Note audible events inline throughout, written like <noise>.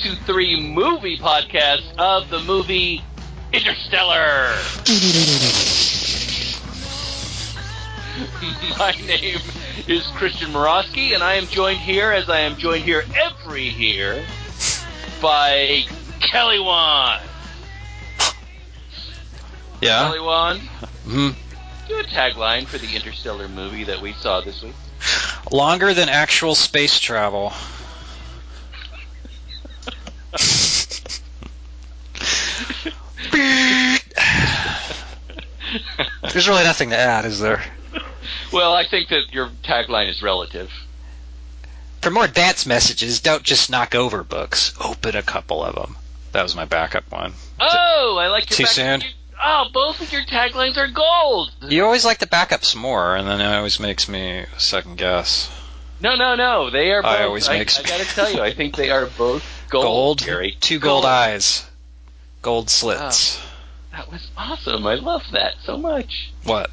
to three movie podcast of the movie Interstellar. <laughs> My name is Christian Morosky, and I am joined here, as I am joined here every year, by Kelly Wand. Yeah. Kelly Wand, hmm do a tagline for the Interstellar movie that we saw this week. Longer than actual space travel. There's really nothing to add, is there? Well, I think that your tagline is relative. For more dance messages, don't just knock over books. Open a couple of them. That was my backup one. Oh, I like your Too soon? you- Oh, both of your taglines are gold. You always like the backups more, and then it always makes me second guess. No, no, no. They are. Both, I always I, makes I me- gotta tell you, I think they are both gold. Gold, Gary. two gold, eyes, gold slits. That was awesome. I love that so much. What?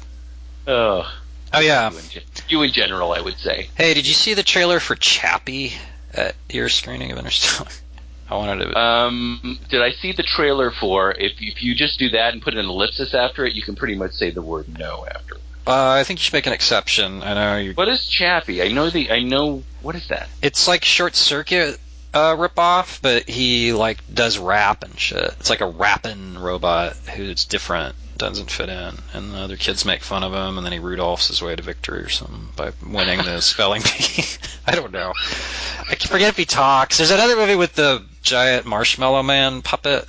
Oh, Oh yeah. you in, gen- you in general, I would say. Hey, did you see the trailer for Chappie at your screening of Interstellar? <laughs> I wanted to. Um, did I see the trailer for? If if you just do that and put an ellipsis after it, you can pretty much say the word no after. Uh, I think you should make an exception. I know you. What is Chappie? I know the. I know what is that? It's like Short Circuit uh, ripoff, but he like does rap and shit. It's like a rapping robot who's different, doesn't fit in, and the other kids make fun of him, and then he Rudolphs his way to victory or something by winning the <laughs> spelling bee. <laughs> I don't know. I forget if he talks. There's another movie with the giant marshmallow man puppet.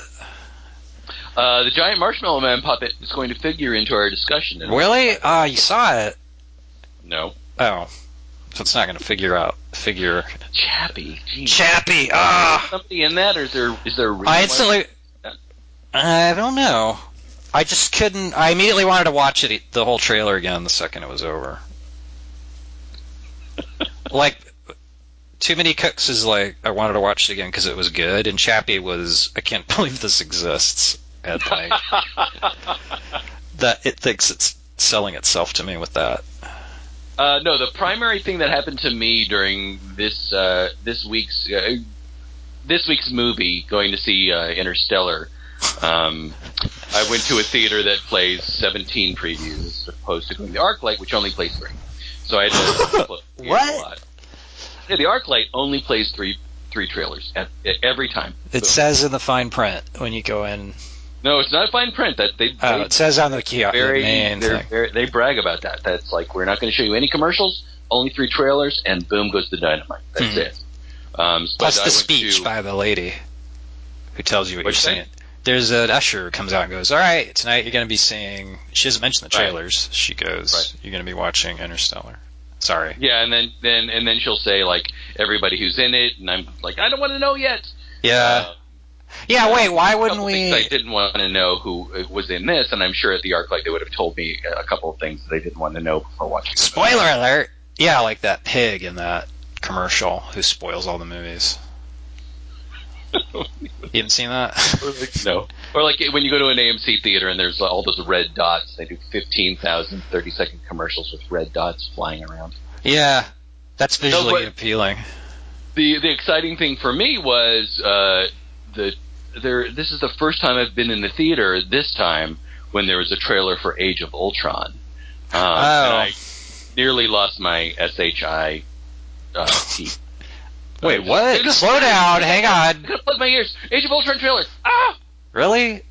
Uh, the giant marshmallow man puppet is going to figure into our discussion. in- Really? Ah, you saw it. No. Oh, so it's not going to figure out figure. Chappie. Geez. Chappie. Ah. Somebody in that, or is there is there? A reason I instantly. I don't know. I just couldn't. I immediately wanted to watch it, the whole trailer again, the second it was over. <laughs> like, Too Many Cooks is like I wanted to watch it again because it was good, and Chappie was I can't <laughs> believe this exists, and like <laughs> that it thinks it's selling itself to me with that. Uh, no, the primary thing that happened to me during this uh, this week's uh, this week's movie, going to see uh, Interstellar, um, I went to a theater that plays 17 previews as opposed to going to the ArcLight, which only plays three. So I had to <laughs> flip the theater What? A lot. Yeah, the ArcLight only plays three three trailers at, at every time. It Boom. says in the fine print when you go in. No, it's not fine print. That they, Oh, they it says on the kiosk. very, very- they brag about that. That's like we're not going to show you any commercials, only three trailers, and boom goes the dynamite. That's Hmm. it. Um, Plus the speech to- by the lady who tells you what you're you say? saying. There's an usher who comes out and goes, "All right, tonight you're going to be seeing." She doesn't mention the Right. trailers. She goes, Right. "You're going to be watching Interstellar." Sorry. Yeah, and then then and then she'll say like everybody who's in it, and I'm like I don't want to know yet. Yeah. Uh, yeah. Wait. Why wouldn't we? I didn't want to know who uh, was in this, and I'm sure at the ArcLight they would have told me a couple of things that I didn't want to know before watching. Spoiler alert. Yeah, like that pig in that commercial who spoils all the movies. <laughs> You haven't seen that? no. Or like when you go to an AMC theater and there's all those red dots. They do 15,000 30 second commercials with red dots flying around. yeah. That's visually but- appealing. The the exciting thing for me was uh, the there. This is the first time I've been in the theater. This time when there was a trailer for Age of Ultron. Um, Oh. and I nearly lost my SHI uh, teeth. Wait, what? just- Slow down. Hang on. gotta plug my ears. Age of Ultron trailer. Ah! Really?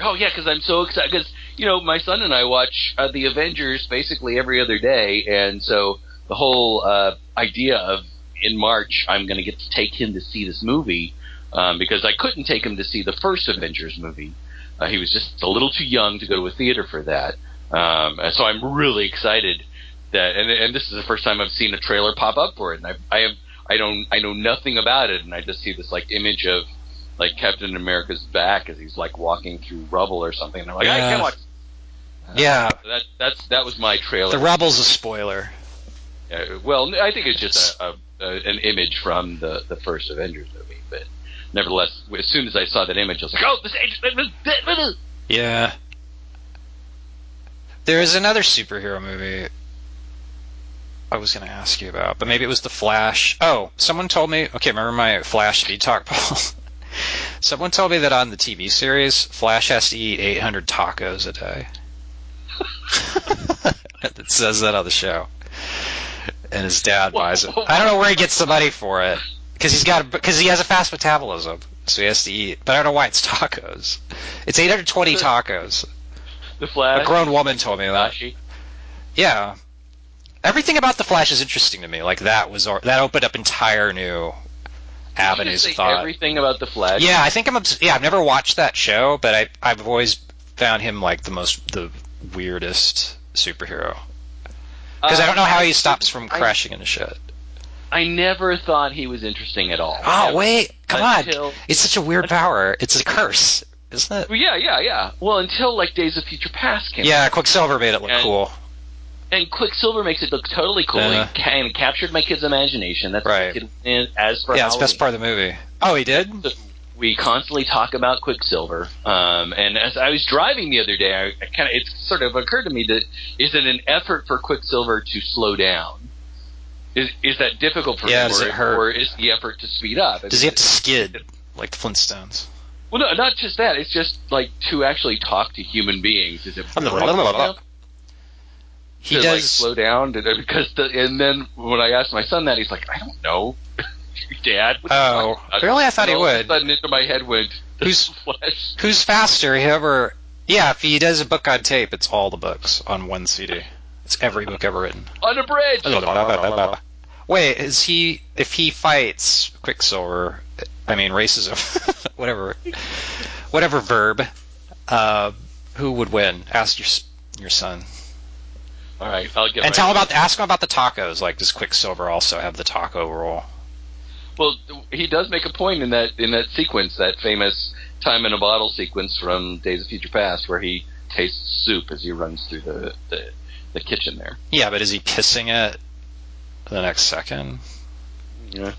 Oh yeah, because I'm so excited. Because you know, my son and I watch uh, the Avengers basically every other day, and so the whole uh, idea of in March I'm going to get to take him to see this movie um, because I couldn't take him to see the first Avengers movie. Uh, he was just a little too young to go to a theater for that. Um, and so I'm really excited that, and, and this is the first time I've seen a trailer pop up for it, and I, I have, I don't, I know nothing about it, and I just see this like image of like Captain America's back as he's like walking through rubble or something, and I'm like, I can't watch. Yeah. So that that's that was my trailer. The Rebel's a spoiler. Uh, well, I think it's just a, a, a, an image from the the first Avengers movie, nevertheless, as soon as I saw that image, I was like, oh, this age. Yeah. There is another superhero movie I was going to ask you about, but maybe it was The Flash. Oh, someone told me. Okay, remember my Flash speed talk, <laughs> Paul? someone told me that on the TV series, Flash has to eat 800 tacos a day. <laughs> it says that on the show, and his dad buys it. I don't know where he gets the money for it because he's got because he has a fast metabolism, so he has to eat. But I don't know why it's tacos. It's 820 tacos. The Flash. A grown woman told me that. Flashy. Yeah. Everything about the Flash is interesting to me. Like that was that opened up entire new avenues of thought. everything about the Flash. Yeah, I think I'm. Obs- yeah, I've never watched that show, but I I've always found him like the most the weirdest superhero because I don't know how he stops from Uh, I- crashing into shit. I never thought he was interesting at all. Oh wait, come Until- on! It's such a weird power. It's a curse, isn't it? Well, yeah, yeah, yeah. Well, until like Days of Future Past came. Yeah, Quicksilver made it look And- cool. And Quicksilver makes it look totally cool. Yeah. Of captured my kid's imagination. That's Right. what the kid, as for Yeah, it's best part of the movie. Oh, he did. we constantly talk about Quicksilver. Um, and as I was driving the other day, I, I kind of it sort of occurred to me that is it an effort for Quicksilver to slow down? Is is that difficult for Yeah, him, does or, it hurt? or is the effort to speed up? Does he have to skid like the Flintstones? Well, no, not just that. It's just like to actually talk to human beings. Is it He to like does. slow down Did it- because the and then when I asked my son that he's like I don't know, <laughs> Dad. Oh, talking about?" really? I thought he all of a would. Sudden into my head went Who's- Flash. Who's faster? Whoever. Yeah, if he does a book on tape, it's all the books on one CD. It's every book ever written. on a bridge? Wait, is he? If he fights Quicksilver, I mean racism, <laughs> whatever, whatever verb, uh, who would win? Ask your your son, All right, I'll get. and tell him about. Ask him about the tacos. Like, does Quicksilver also have the taco roll? Well, he does make a point in that in that sequence, that famous time in a bottle sequence from Days of Future Past, where he tastes soup as he runs through the the, the kitchen there. Yeah, but is he pissing it the next second? Yeah.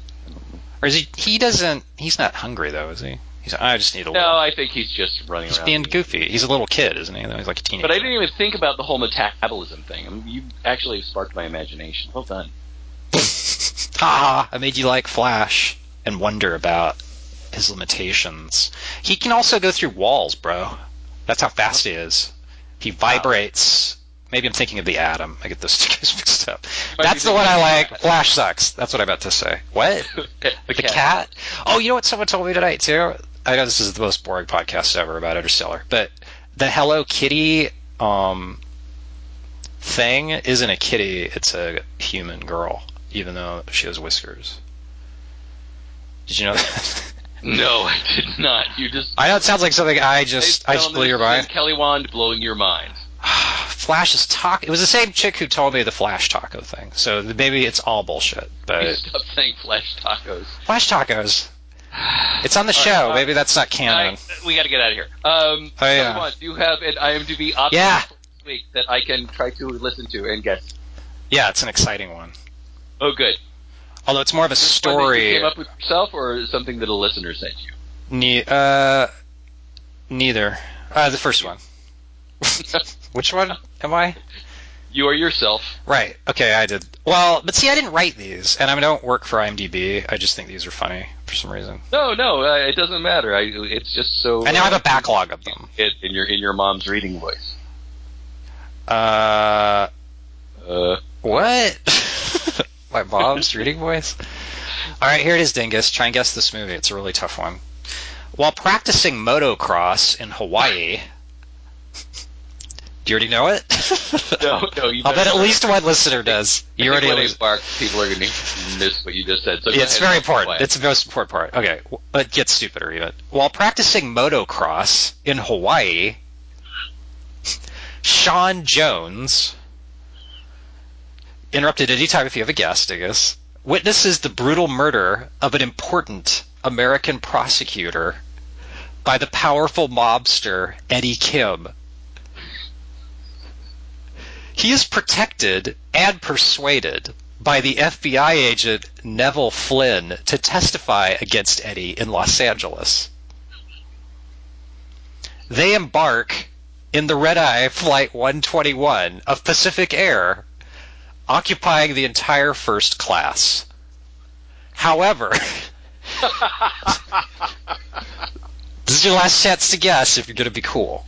Or is he? He doesn't. He's not hungry though, is he? He's. I just need a No, little. I think he's just running He's around. being goofy. He's a little kid, isn't he? He's like a teenager. But I didn't even think about the whole metabolism thing. I mean, you actually sparked my imagination. Well done. <laughs> Ah, I made you like Flash and wonder about his limitations. He can also go through walls, bro. That's how fast he is. He vibrates. Maybe I'm thinking of the Atom. I get those <laughs> two guys mixed up. That's the one I like. Cat. Flash sucks. That's what I meant to say. What? <laughs> the, The cat? Oh, you know what someone told me tonight too? I know this is the most boring podcast ever about Interstellar, but the Hello Kitty um, thing isn't a kitty; it's a human girl, even though she has whiskers. Did you know that? <laughs> No, I did not. You just. I know it sounds like something I just I just blew your mind. Kelly Wand blowing your mind. <sighs> Flash's talk. It was the same chick who told me the Flash taco thing, so maybe it's all bullshit. But stop saying flesh tacos. Flash tacos. It's on the All show. right, uh, maybe that's not canon. We got to get out of here. Um, Oh, yeah. Do you have an IMDb option Yeah. this week that I can try to listen to and guess? Yeah, it's an exciting one. Oh, good. Although it's more of a story. you came up with yourself, or something that a listener sent you? Ne- uh, neither. Uh, the first one. <laughs> Which one am I? you are yourself. Right. Okay, I did. Well, but see, I didn't write these, and I don't work for IMDb. I just think these are funny for some reason. No, no, uh, it doesn't matter. I, it's just so. And now I have a backlog of them. It, in your in your mom's reading voice. Uh, Uh, what? <laughs> My mom's reading voice. All right, here it is, Dingus. Try and guess this movie. It's a really tough one. While practicing motocross in Hawaii. Do you already know it? <laughs> no, no. You I'll bet at least one listener does. I You already I people are going to miss what you just said. So Yeah, it's very important. It's the most important part. Okay, it gets stupider even. While practicing motocross in Hawaii, Sean Jones interrupted anytime if you have a guest, I guess. Witnesses the brutal murder of an important American prosecutor by the powerful mobster Eddie Kim. He is protected and persuaded by the FBI agent Neville Flynn to testify against Eddie in Los Angeles. They embark in the red eye Flight 121 of Pacific Air, occupying the entire first class. However, <laughs> this is your last chance to guess if you're going to be cool.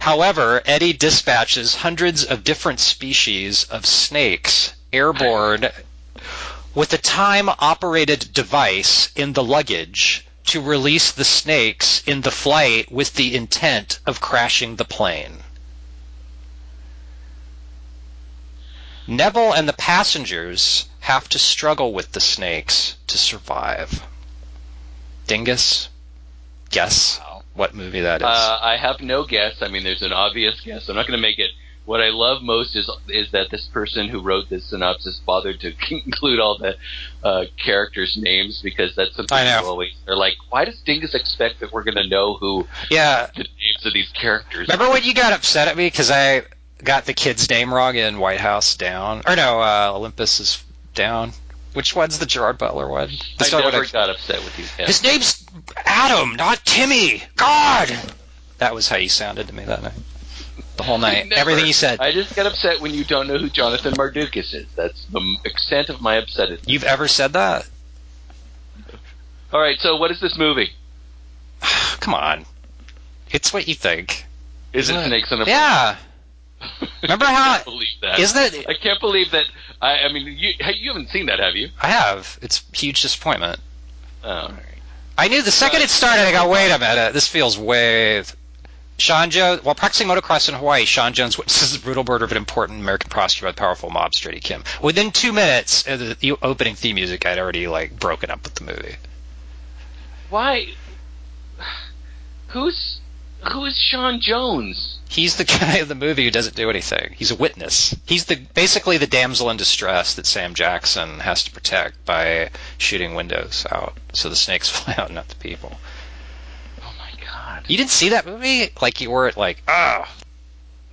However, Eddie dispatches hundreds of different species of snakes airborne with a time operated device in the luggage to release the snakes in the flight with the intent of crashing the plane. Neville and the passengers have to struggle with the snakes to survive. Dingus, guess what movie that is. Uh, I have no guess. I mean, there's an obvious guess. I'm not going to make it. What I love most is is that this person who wrote this synopsis bothered to <laughs> include all the uh, characters' names because that's something I know. people always they're like, why does Dingus expect that we're going to know who yeah, the names of these characters? Remember when you got upset at me because I got the kid's name wrong in White House Down? Or no, uh, Olympus is Down. Which one's the Gerard Butler one? I never I- got upset with you. Ken. His name's Adam, not Timmy. God. That was how you sounded to me that night. The whole night. <laughs> Never. Everything you said. I just get upset when you don't know who Jonathan Mardukas is. That's the extent of my upsetness. You've ever said that? All right, so what is this movie? <sighs> Come on. It's what you think. Is Isn't it? Snakes on a Yeah. Remember <laughs> I how- can't believe that. Isn't it? I can't believe that. I, I mean, you you haven't seen that, have you? I have. It's a huge disappointment. Oh, all right. I knew the second it started, I go, wait a minute, this feels way. Sean Jones, while practicing motocross in Hawaii, Sean Jones <laughs> witnesses the brutal murder of an important American prostitute by the powerful mobster Eddie Kim. Within two minutes of the the opening theme music, I'd already like broken up with the movie. Why? Who's who's Sean Jones? He's the guy in the movie who doesn't do anything. He's a witness. He's the basically the damsel in distress that Sam Jackson has to protect by shooting windows out so the snakes <laughs> fly out, not the people. Oh my god. You didn't see that movie? Like you weren't like, ah,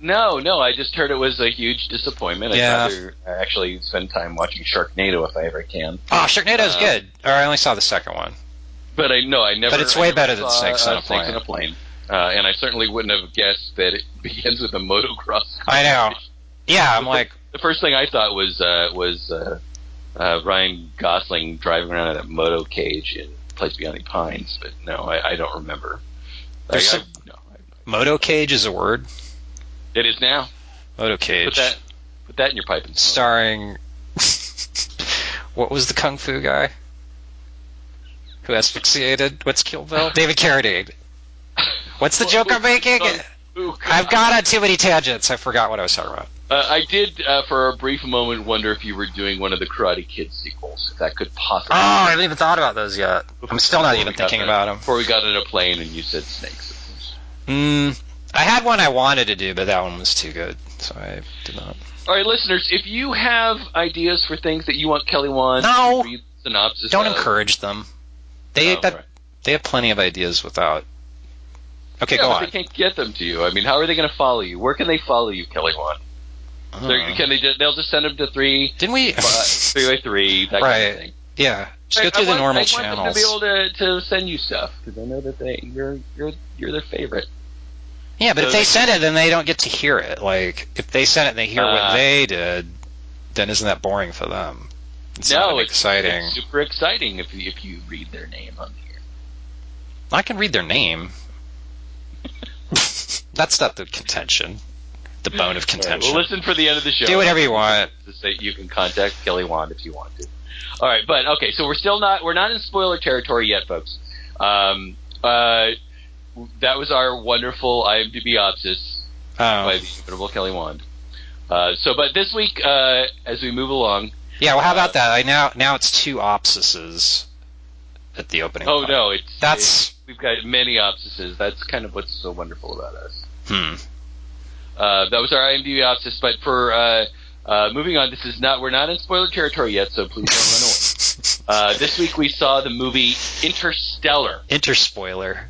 No, no. I just heard it was a huge disappointment. I'd Yeah. rather actually spend time watching Sharknado if I ever can. oh, Sharknado's Uh, good. Or I only saw the second one. But I no, I never. But it's way better than Snakes on uh, a Plane. On a plane. Uh, and I certainly wouldn't have guessed that it <laughs> begins with a motocross. I know. Yeah, I'm like, The first thing I thought was uh, was uh, uh, Ryan Gosling driving around in a moto cage in Place Beyond the Pines, but no, I, I don't remember. I, some- I, no, I, moto cage is a word. it is now. Moto cage. Put that put that in your pipe and starring <laughs> what was the kung fu guy who asphyxiated? What's Kill Bill? <laughs> David Carradine. What's the What- joke I'm making? I've gone on too many tangents. I forgot what I was talking about. Uh, I did, uh, for a brief moment, wonder if you were doing one of the Karate Kid sequels. If that could possibly. Oh, I haven't even thought about those yet. I'm still not even thinking in- about them. Before we got in a plane and you said snakes. Mm, I had one I wanted to do, but that one was too good, so I did not. All right, listeners, if you have ideas for things that you want Kelly Wand No. to read synopsis, Don't of, encourage them. They Oh, that, right. they have plenty of ideas without. Okay, yeah, go on. they can't get them to you. I mean, how are they going to follow you? Where can they follow you, Kelly? They're- Uh, Can they? They'll just send them to three, Didn't we? three by three, that kind Right. of thing. yeah, just go I- through I the want, normal I want channels. them to be able to, to send you stuff because I know that they you're you're you're their favorite. Yeah, but So if they they- send it, then they don't get to hear it. Like, if they send it and they hear Uh, what they did, then isn't that boring for them? It's no, not it's exciting. It's super exciting if you, if you read their name on here. I can read their name. That's not the contention. The bone of All right, contention. well, listen for the end of the show. Do whatever you want. You can contact Kelly Wand if you want to. All right, but okay, so we're still not we're not in spoiler territory yet, folks. Um, uh, that was our wonderful IMDb opsis by Oh. the incredible Kelly Wand. Uh, so, but this week, uh, as we move along, Yeah, well, how uh, about that? I now now it's two opsises at the opening. oh no, it's That's- we've got many opsises. That's kind of what's so wonderful about us. Hmm. Uh, that was our IMDb opsis, but for uh, uh, moving on, this is not we're not in spoiler territory yet, so please don't run away. <laughs> Uh, this week we saw the movie Interstellar, Interspoiler.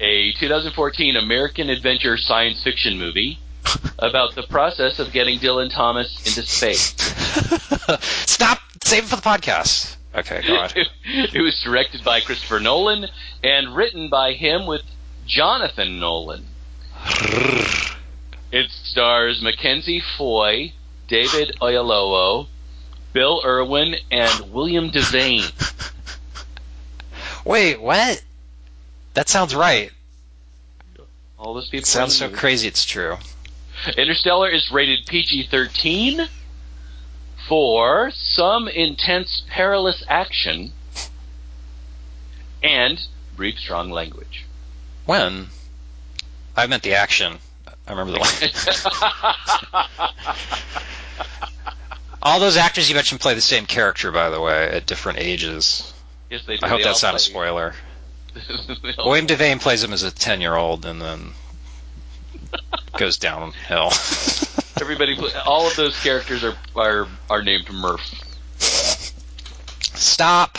a 2014 American adventure science fiction movie <laughs> about the process of getting Dylan Thomas into space. <laughs> Stop. Save it for the podcast. Okay, go on. <laughs> it was directed by Christopher Nolan and written by him with Jonathan Nolan. It stars Mackenzie Foy, David Oyelowo, Bill Irwin, and William Devane. <laughs> Wait, what? That sounds right. All those people. It sounds so crazy it's true. Interstellar is rated PG-13 for some intense, perilous action and brief, strong language. When? I meant the action. I remember the language. <laughs> All those actors you mentioned play the same character, by the way, at different ages. yes, they do. I hope They that's not a spoiler. <laughs> William Devane plays him as a 10 year old and then goes downhill. <laughs> Everybody, pl- all of those characters are are, are named Murph. Stop.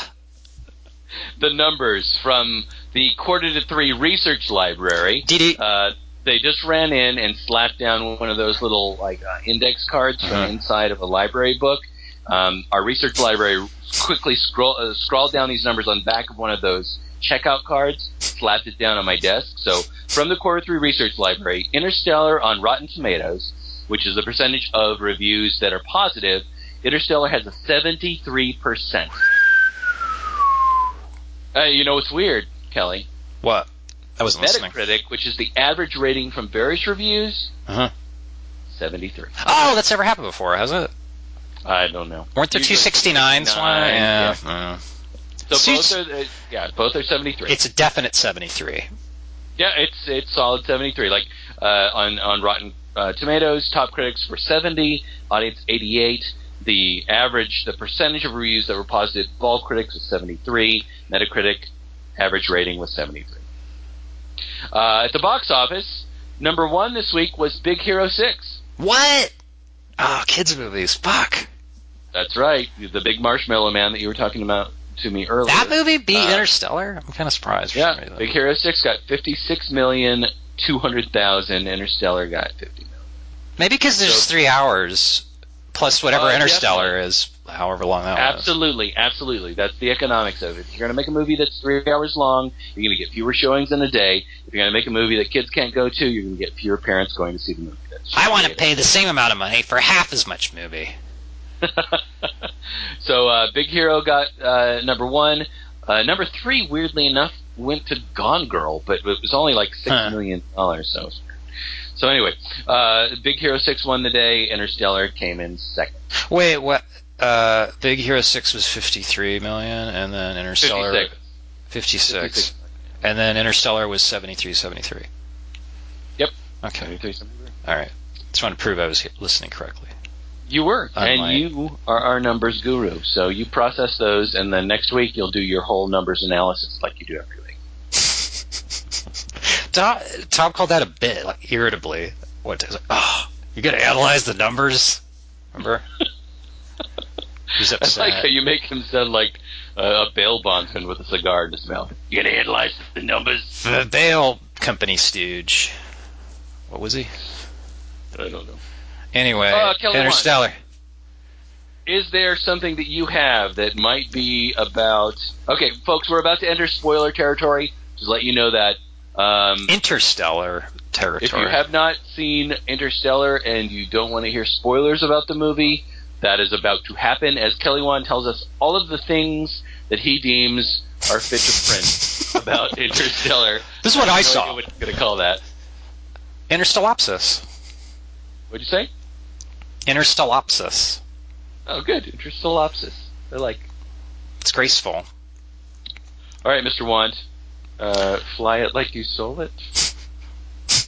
The numbers from the quarter to three research library. Did he? Uh, they just ran in and slapped down one of those little like uh, index cards Uh-huh. from inside of a library book. Um, our research library quickly scroll, uh, scrawled down these numbers on the back of one of those checkout cards, slapped it down on my desk. So from the quarter three research library, Interstellar on Rotten Tomatoes, which is the percentage of reviews that are positive, Interstellar has a 73%. Uh, you know what's weird, Kelly? What? I wasn't listening. Metacritic, which is the average rating from various reviews, Uh-huh. 73. Oh, that's never happened before, has it? I don't know. Weren't there two Usually 69s? 69, Yeah. yeah. So both are, yeah, both are 73. It's a definite 73. yeah, it's it's solid 73. Like uh, on on Rotten uh, Tomatoes, top critics were 70, audience 88. The average, the percentage of reviews that were positive, of all critics was 73. Metacritic average rating was 73. Uh, at the box office, number one this week was Big Hero 6. What? Oh, kids' movies. Fuck. That's right, the big marshmallow man that you were talking about to me earlier. That movie beat Uh, Interstellar? I'm kind of surprised Yeah. Big Hero Six got fifty six million two hundred thousand. Interstellar got fifty million. Maybe because there's So- three hours plus whatever Uh, Interstellar is, however long that was. Absolutely, absolutely. That's the economics of it. If you're going to make a movie that's three hours long, you're going to get fewer showings in a day. If you're going to make a movie that kids can't go to, you're going to get fewer parents going to see the movie. I want to pay the same amount of money for half as much movie. <laughs> so uh, Big Hero got uh, number one. Uh, number three, weirdly enough, went to Gone Girl, but it was only like six Huh. million dollars. So, so anyway, uh, Big Hero Six won the day. Interstellar came in second. Wait, what? Uh, Big Hero 6 was 53 million, and then Interstellar 56. 56. 56. And then Interstellar was 73, 73. Yep. Okay. 73, 73. All right. Just want to prove I was listening correctly. You were, and my- you are our numbers guru. So you process those, and then next week you'll do your whole numbers analysis like you do every week. <laughs> Tom, Tom called that a bit, like irritably. What? Like, oh, you got to analyze the numbers. Remember? <laughs> He's upset. I like how you make him sound like uh, a bail bondsman with a cigar in his mouth. You gotta analyze the numbers. the Bale Company stooge. What was he? I don't know. Anyway, Uh. Interstellar. Is there something that you have that might be about? Okay, folks, we're about to enter spoiler territory. Just let you know that. Um, Interstellar territory. if you have not seen Interstellar and you don't want to hear spoilers about the movie, that is about to happen. As Kelly Wand tells us, all of the things that he deems are fit to print <laughs> about Interstellar. This is what I no saw. What you're going to call that? Interstellopsis. What'd you say? Interstellopsis. Oh, good. Interstellopsis. I like. It's graceful. All right, Mr. Wand. Uh, fly it like you sold it. <laughs>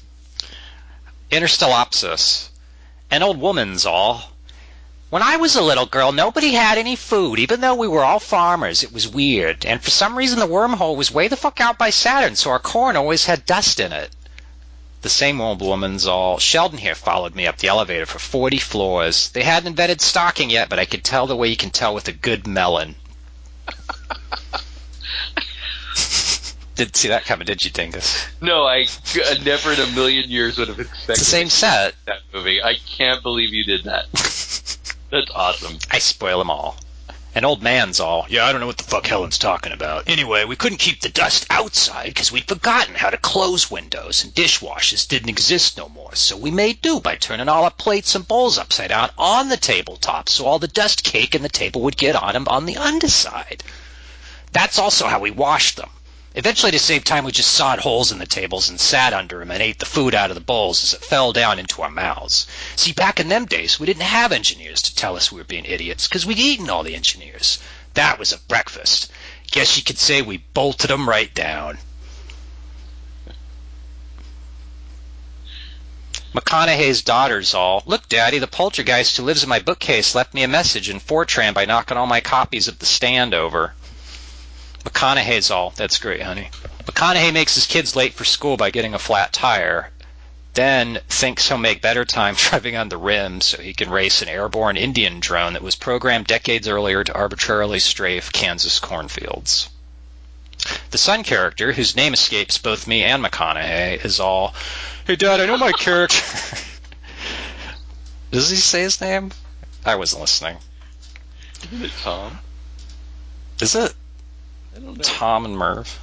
Interstellopsis. An old woman's all. When I was a little girl, nobody had any food, even though we were all farmers. It was weird. And for some reason, the wormhole was way the fuck out by Saturn, so our corn always had dust in it. The same old woman's all. Sheldon here followed me up the elevator for 40 floors. They hadn't invented stocking yet, but I could tell the way you can tell with a good melon. <laughs> Didn't see that coming, did you, Dingus? No, I I never in a million years would have expected It's the same set. that movie. I can't believe you did that. <laughs> That's awesome. I spoil them all. An old man's all, yeah, I don't know what the fuck Helen's talking about. Anyway, we couldn't keep the dust outside because we'd forgotten how to close windows and dishwashers didn't exist no more. So we made do by turning all our plates and bowls upside down on the tabletop so all the dust cake and the table would get on them on the underside. That's also how we washed them. Eventually, to save time, we just sawed holes in the tables and sat under them and ate the food out of the bowls as it fell down into our mouths. See, back in them days, we didn't have engineers to tell us we were being idiots because we'd eaten all the engineers. That was a breakfast. Guess you could say we bolted them right down. McConaughey's daughters all, look, Daddy, the poltergeist who lives in my bookcase left me a message in Fortran by knocking all my copies of The Stand over. McConaughey's all, that's great, honey. McConaughey makes his kids late for school by getting a flat tire, then thinks he'll make better time <laughs> driving on the rim so he can race an airborne Indian drone that was programmed decades earlier to arbitrarily strafe Kansas cornfields. The son character, whose name escapes both me and McConaughey, is all, Hey, Dad, I know my character. <laughs> Does he say his name? I wasn't listening. Isn't it Tom? Is it I don't know. Tom and Merv?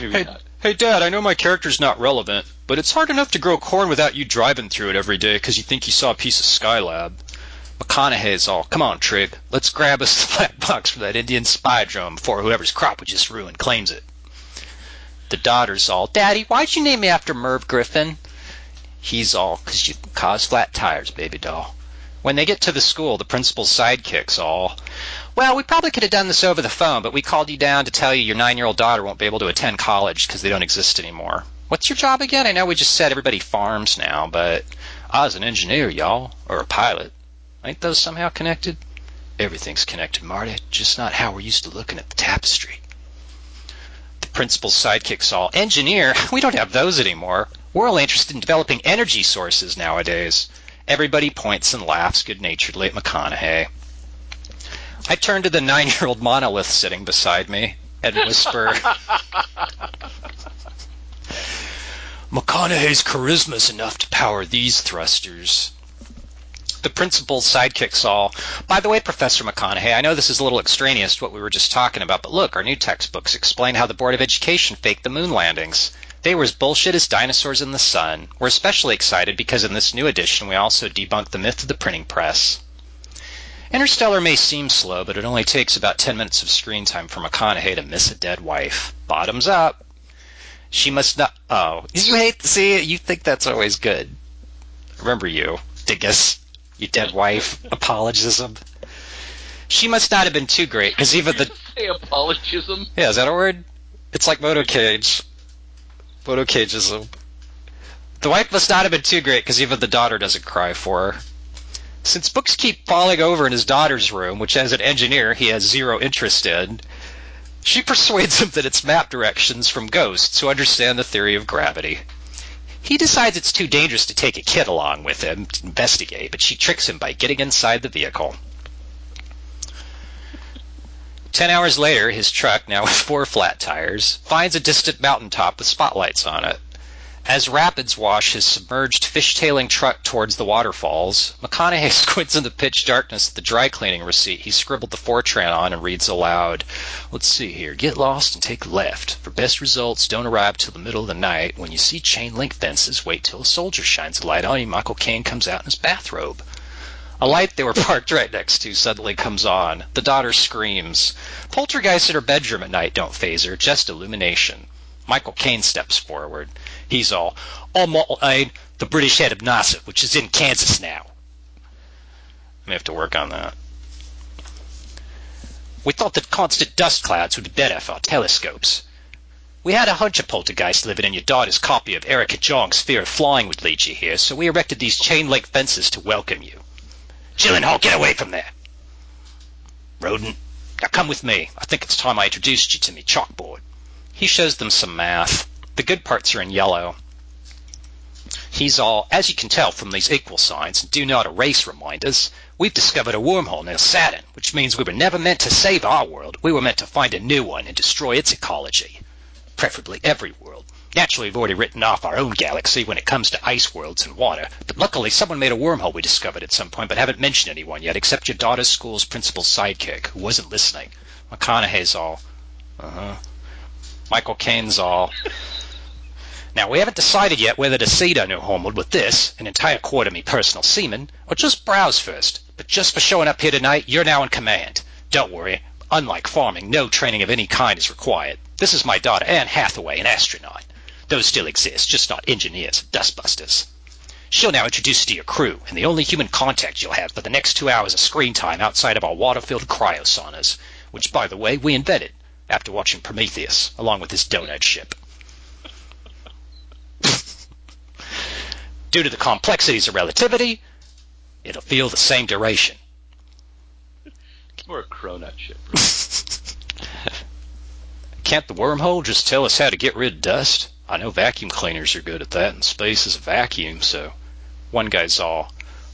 Maybe Hey, not. hey, Dad, I know my character's not relevant, but it's hard enough to grow corn without you driving through it every day because you think you saw a piece of Skylab. McConaughey's all, come on, Trig, let's grab us <laughs> the black box for that Indian spy drone before whoever's crop we just ruined claims it. The daughter's all, Daddy, why'd you name me after Merv Griffin? He's all, 'cause you cause flat tires, baby doll. When they get to the school, the principal's sidekick's all, well, we probably could have done this over the phone, but we called you down to tell you your nine-year-old daughter won't be able to attend college because they don't exist anymore. What's your job again? I know we just said everybody farms now, but I was an engineer, y'all, or a pilot. Ain't those somehow connected? Everything's connected, Marty, just not how we're used to looking at the tapestry. The principal's sidekick's all, engineer? <laughs> We don't have those anymore. We're all interested in developing energy sources nowadays. Everybody points and laughs good-naturedly at McConaughey. I turn to the nine-year-old monolith sitting beside me and whisper, McConaughey's charisma's enough to power these thrusters. The principal's sidekicks all. By the way, Professor McConaughey, I know this is a little extraneous to what we were just talking about, but look, our new textbooks explain how the Board of Education faked the moon landings. They were as bullshit as dinosaurs in the sun. We're especially excited because in this new edition we also debunk the myth of the printing press. Interstellar may seem slow, but it only takes about 10 minutes of screen time for McConaughey to miss a dead wife. Bottoms up. She must not. Oh, you hate to see it. You think that's always good. Remember you, Dingus, you dead wife. <laughs> Apologism. She must not have been too great, because even the. <laughs> Say apologism. Yeah, is that a word? It's like Motocage. Motocageism. The wife must not have been too great, because even the daughter doesn't cry for her. Since books keep falling over in his daughter's room, which as an engineer he has zero interest in, she <laughs> persuades him that it's map directions from ghosts who understand the theory of gravity. He decides it's too dangerous to take a kid along with him to investigate, but she tricks him by getting inside the vehicle. Ten hours later, his truck, now with four flat tires, finds a distant mountaintop with spotlights on it. As rapids wash his submerged, fishtailing truck towards the waterfalls, McConaughey <laughs> squints in the pitch darkness at the dry cleaning receipt he scribbled the Fortran on and reads aloud. Let's see here. Get lost and take left. For best results, don't arrive till the middle of the night. When you see chain link fences, wait till a soldier shines a light on you. Michael Caine comes out in his bathrobe. A light they were <laughs> parked right next to suddenly comes on. The daughter screams. Poltergeists in her bedroom at night don't phase her, just illumination. Michael Caine steps forward. He's all, Mortal Aid, the British head of NASA, which is in Kansas now. I may have to work on that. We thought that constant dust clouds would be better for our telescopes. We had a hunch of poltergeist living in your daughter's copy of Erica Jong's Fear of Flying would lead you here, so we erected these chain link fences to welcome you. Gyllenhaal, get away from there! Rodent, now come with me. I think it's time I introduced you to me chalkboard. He shows them some math. The good parts are in yellow. He's all, as you can tell from these equal signs do not erase reminders, we've discovered a wormhole near Saturn, which means we were never meant to save our world. We were meant to find a new one and destroy its ecology. Preferably every world. Naturally, we've already written off our own galaxy when it comes to ice worlds and water, but luckily someone made a wormhole we discovered at some point, but haven't mentioned anyone yet, except your daughter's school's principal's sidekick, who wasn't listening. McConaughey's all, uh-huh. Michael Caine's all, now, we haven't decided yet whether to seed our new homeworld with this, an entire quart of me personal semen, or just browse first. But just for showing up here tonight, you're now in command. Don't worry. Unlike farming, no training of any kind is required. This is my daughter, Anne Hathaway, an astronaut. Those still exist, just not engineers, dustbusters. She'll now introduce you to your crew, and the only human contact you'll have for the next two hours of screen time outside of our water-filled cryosaunas, which, by the way, we invented after watching Prometheus, along with his donut ship. Due to the complexities of relativity, it'll feel the same duration. Or a cronut ship. <laughs> Can't the wormhole just tell us how to get rid of dust? I know vacuum cleaners are good at that, and space is a vacuum, so. One guy's all,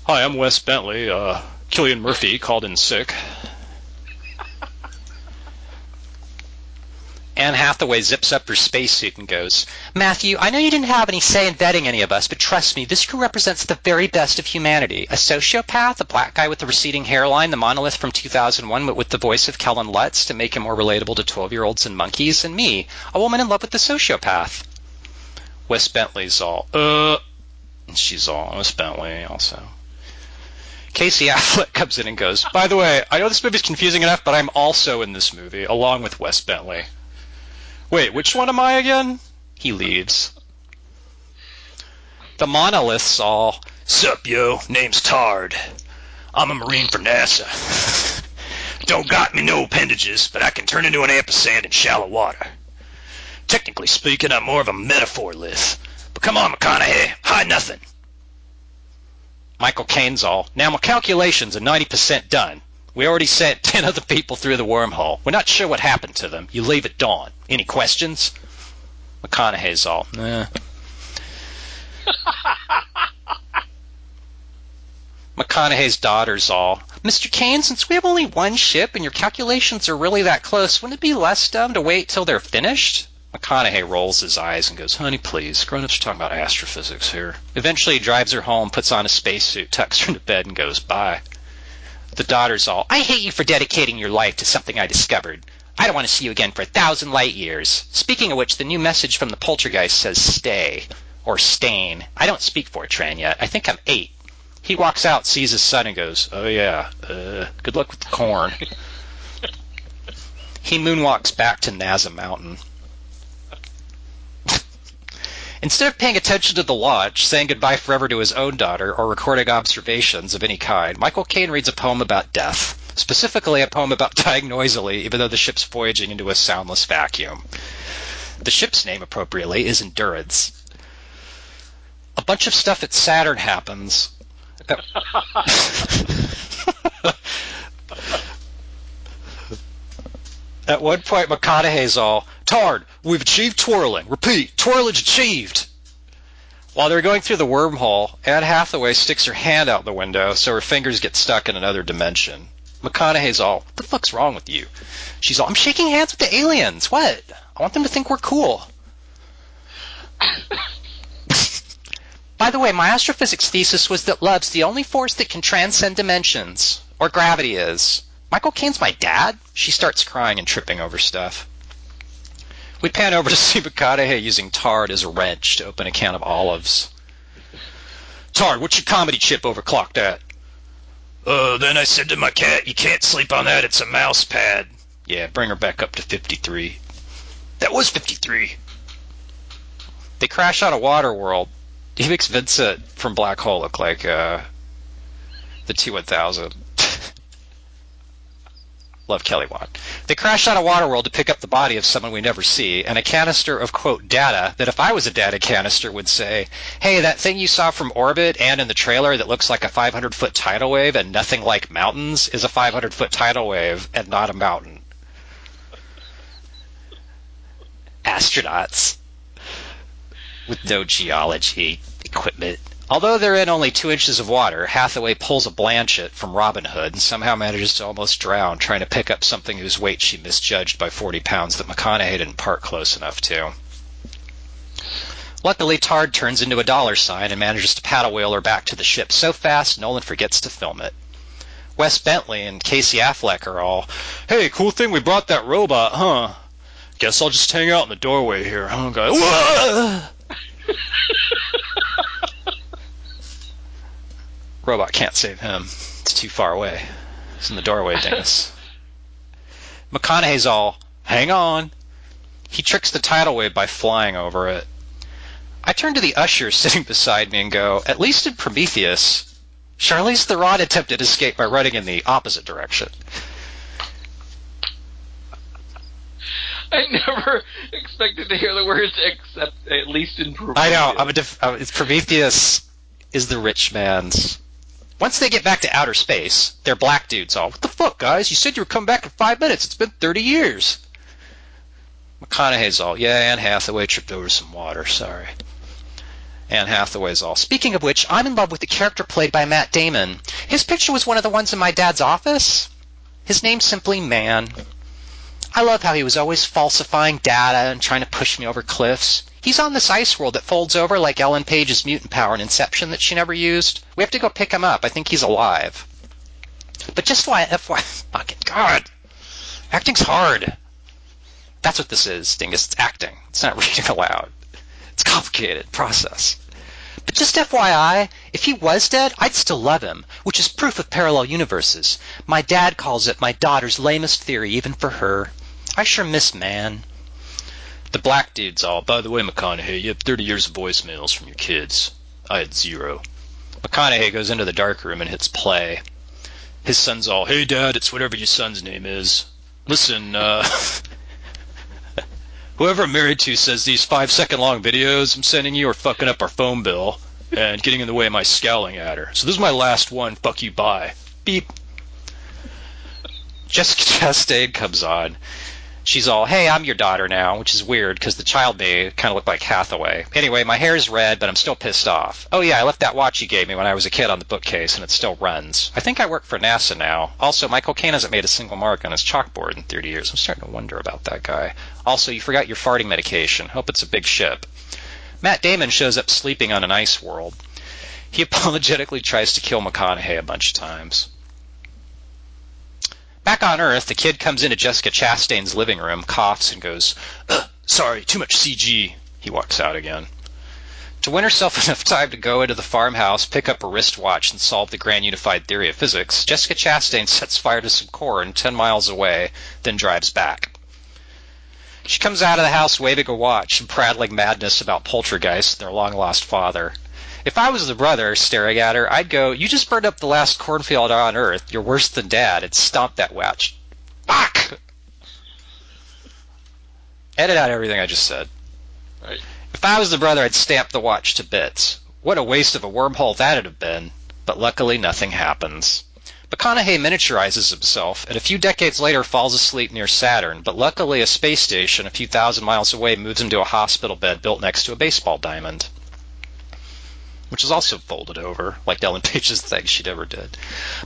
Hi, I'm Wes Bentley. Uh, Cillian Murphy called in sick. Anne Hathaway zips up her spacesuit and goes, Matthew, I know you didn't have any say in vetting any of us, but trust me, this crew represents the very best of humanity. A sociopath, a black guy with a receding hairline, the monolith from 2001 but with the voice of Kellen Lutz to make him more relatable to 12 year olds and monkeys, and me, a woman in love with the sociopath. Wes Bentley's all, uh, and she's all, Wes Bentley also. Casey Affleck <laughs> comes in and goes, By the way, I know this movie's confusing enough, but I'm also in this movie, along with Wes Bentley. Wait, which one am I again? He leaves. The monoliths all, Sup, yo, name's Tard. I'm a Marine for NASA. <laughs> Don't got me no appendages, but I can turn into an ampersand in shallow water. Technically speaking, I'm more of a metaphor lith. But come on, McConaughey, hide nothing. Michael Caine's all, now my calculations are 90% done. We already sent <laughs> 10 other people through the wormhole. We're not sure what happened to them. You leave at dawn. Any questions? McConaughey's all, nah. <laughs> McConaughey's daughter's all, Mr. Kane, since we have only one ship and your calculations are really that close, wouldn't it be less dumb to wait till they're finished? McConaughey rolls his eyes and goes, Honey, please, grown-ups are talking about astrophysics here. Eventually he drives her home, puts on a spacesuit, tucks her into bed, and goes, Bye. The daughter's all, I hate you for dedicating your life to something I discovered. I don't want to see you again for a thousand light years. Speaking of which, the new message from the poltergeist says stay. Or stain. I don't speak Fortran yet. I think I'm eight. He walks out, sees his son, and goes, Oh yeah, uh, good luck with the corn. <laughs> he moonwalks back to NASA Mountain. Instead of paying attention to the launch, saying goodbye forever to his own daughter, or recording observations of any kind, Michael Caine reads a poem about death. Specifically, a poem about <laughs> dying noisily, even though the ship's voyaging into a soundless vacuum. The ship's name, appropriately, is Endurance. A bunch of stuff at Saturn happens. <laughs> At one point, McConaughey's all, Tard, we've achieved twirling. Repeat, twirlage achieved. While they're going through the wormhole, Anne Hathaway sticks her hand out the window so her fingers get stuck in another dimension. McConaughey's all, what the fuck's wrong with you? She's all, I'm shaking hands with the aliens. What? I want them to think we're cool. <coughs> By the way, my astrophysics thesis was that love's the only force that can transcend dimensions. Or gravity is. Michael Caine's my dad? She starts crying and tripping over stuff. We pan over to see McConaughey using Tard as a wrench to open a can of olives. Tard, what's your comedy chip overclocked at? Uh, then I said to my cat, you can't sleep on that, it's a mouse pad. Yeah, bring her back up to 53. That was 53. They crash on a water world. He makes Vincent from Black Hole look like, uh, the T-1000. Love Kelly Watt. They crash out of Waterworld to pick up the body of someone we never see, and a canister of quote data that if I was a data canister would say, "Hey, that thing you saw from orbit and in the trailer that looks like a 500 foot tidal wave and nothing like mountains is a 500 foot tidal wave and not a mountain." Astronauts with no geology equipment. Although they're in only two inches of water, Hathaway pulls a Blanchett from Robin Hood and somehow manages to almost drown trying to pick up something whose weight she misjudged by 40 pounds that McConaughey didn't park close enough to. Luckily, Tard turns into a dollar sign and manages to paddle wheel her back to the ship so fast Nolan forgets to film it. Wes Bentley and Casey Affleck are all, hey, cool thing we brought that robot, huh? Guess I'll just hang out in the doorway here, huh? <laughs> Robot can't save him. It's too far away. It's in the doorway, <laughs> Dennis. McConaughey's all, hang on. He tricks the tidal wave by flying over it. I turn to the usher sitting <laughs> beside me and go, at least in Prometheus, Charlize Theron attempted escape by running in the opposite direction. I never <laughs> expected to hear the words except at least in Prometheus. I know. I'm a def- uh, it's Prometheus is the rich man's. Once they get back to outer space, they're black dudes all. What the fuck, guys? You said you were coming back in five minutes. It's been 30 years. McConaughey's all. Yeah, Anne Hathaway tripped over some water. Sorry. Anne Hathaway's all. Speaking of which, I'm in love with the character played by Matt Damon. His picture was one of the ones in my dad's office. His name's simply Man. I love how he was always falsifying data and trying to push me over cliffs. He's on this ice world that folds over like Ellen Page's mutant power in Inception that she never used. We have to go pick him up. I think he's alive. But just why, uh, FY, <laughs> fucking God, acting's hard. That's what this is, Dingus. It's acting. It's not <laughs> reading aloud. It's a complicated process. But just FYI, if he was dead, I'd still love him, which is proof of parallel universes. My dad calls it my daughter's lamest theory, even for her. I sure miss man. The black dude's all, by the way, McConaughey, you have 30 years of voicemails from your kids. I had zero. McConaughey goes into the dark room and hits play. His son's all, hey dad, it's whatever your son's name is. Listen, uh, <laughs> whoever I'm married to says these five second long videos I'm sending you are fucking up our phone bill and getting in the way of my scowling at her. So this is my last one, fuck you, bye. Beep. Jessica <laughs> Chastain comes on. She's all, hey, I'm your daughter now, which is weird because the child may kind of look like Hathaway. Anyway, my hair's red, but I'm still pissed off. Oh yeah, I left that watch you gave me when I was a kid on the bookcase, and it still runs. I think I work for NASA now. Also, Michael Caine hasn't made a single mark on his chalkboard in 30 years. I'm starting to wonder about that guy. Also, you forgot your farting medication. Hope it's a big ship. Matt Damon shows up sleeping on an ice world. He <laughs> apologetically tries to kill McConaughey a bunch of times. Back on Earth, the kid comes into Jessica Chastain's living room, coughs, and goes, "Ugh, Sorry, too much CG. He walks out again. To win herself <laughs> enough time to go into the farmhouse, pick up a wristwatch, and solve the grand unified theory of physics, Jessica Chastain <laughs> sets fire to some corn 10 miles away, then drives back. She comes out of the house waving a watch and prattling madness about poltergeists and their long lost father. If I was the brother staring at her, I'd go, You just burned up the last cornfield on earth. You're worse than dad, and stomp that watch. Fuck! Edit out everything I just said. Right. If I was the brother, I'd stamp the watch to bits. What a waste of a wormhole that'd have been. But luckily, nothing happens. McConaughey miniaturizes himself, and a few decades later falls asleep near Saturn, but luckily a space station a few thousand miles away moves him to a hospital bed built next to a baseball diamond. Which is also folded over, like Ellen <laughs> Page's thing she never did.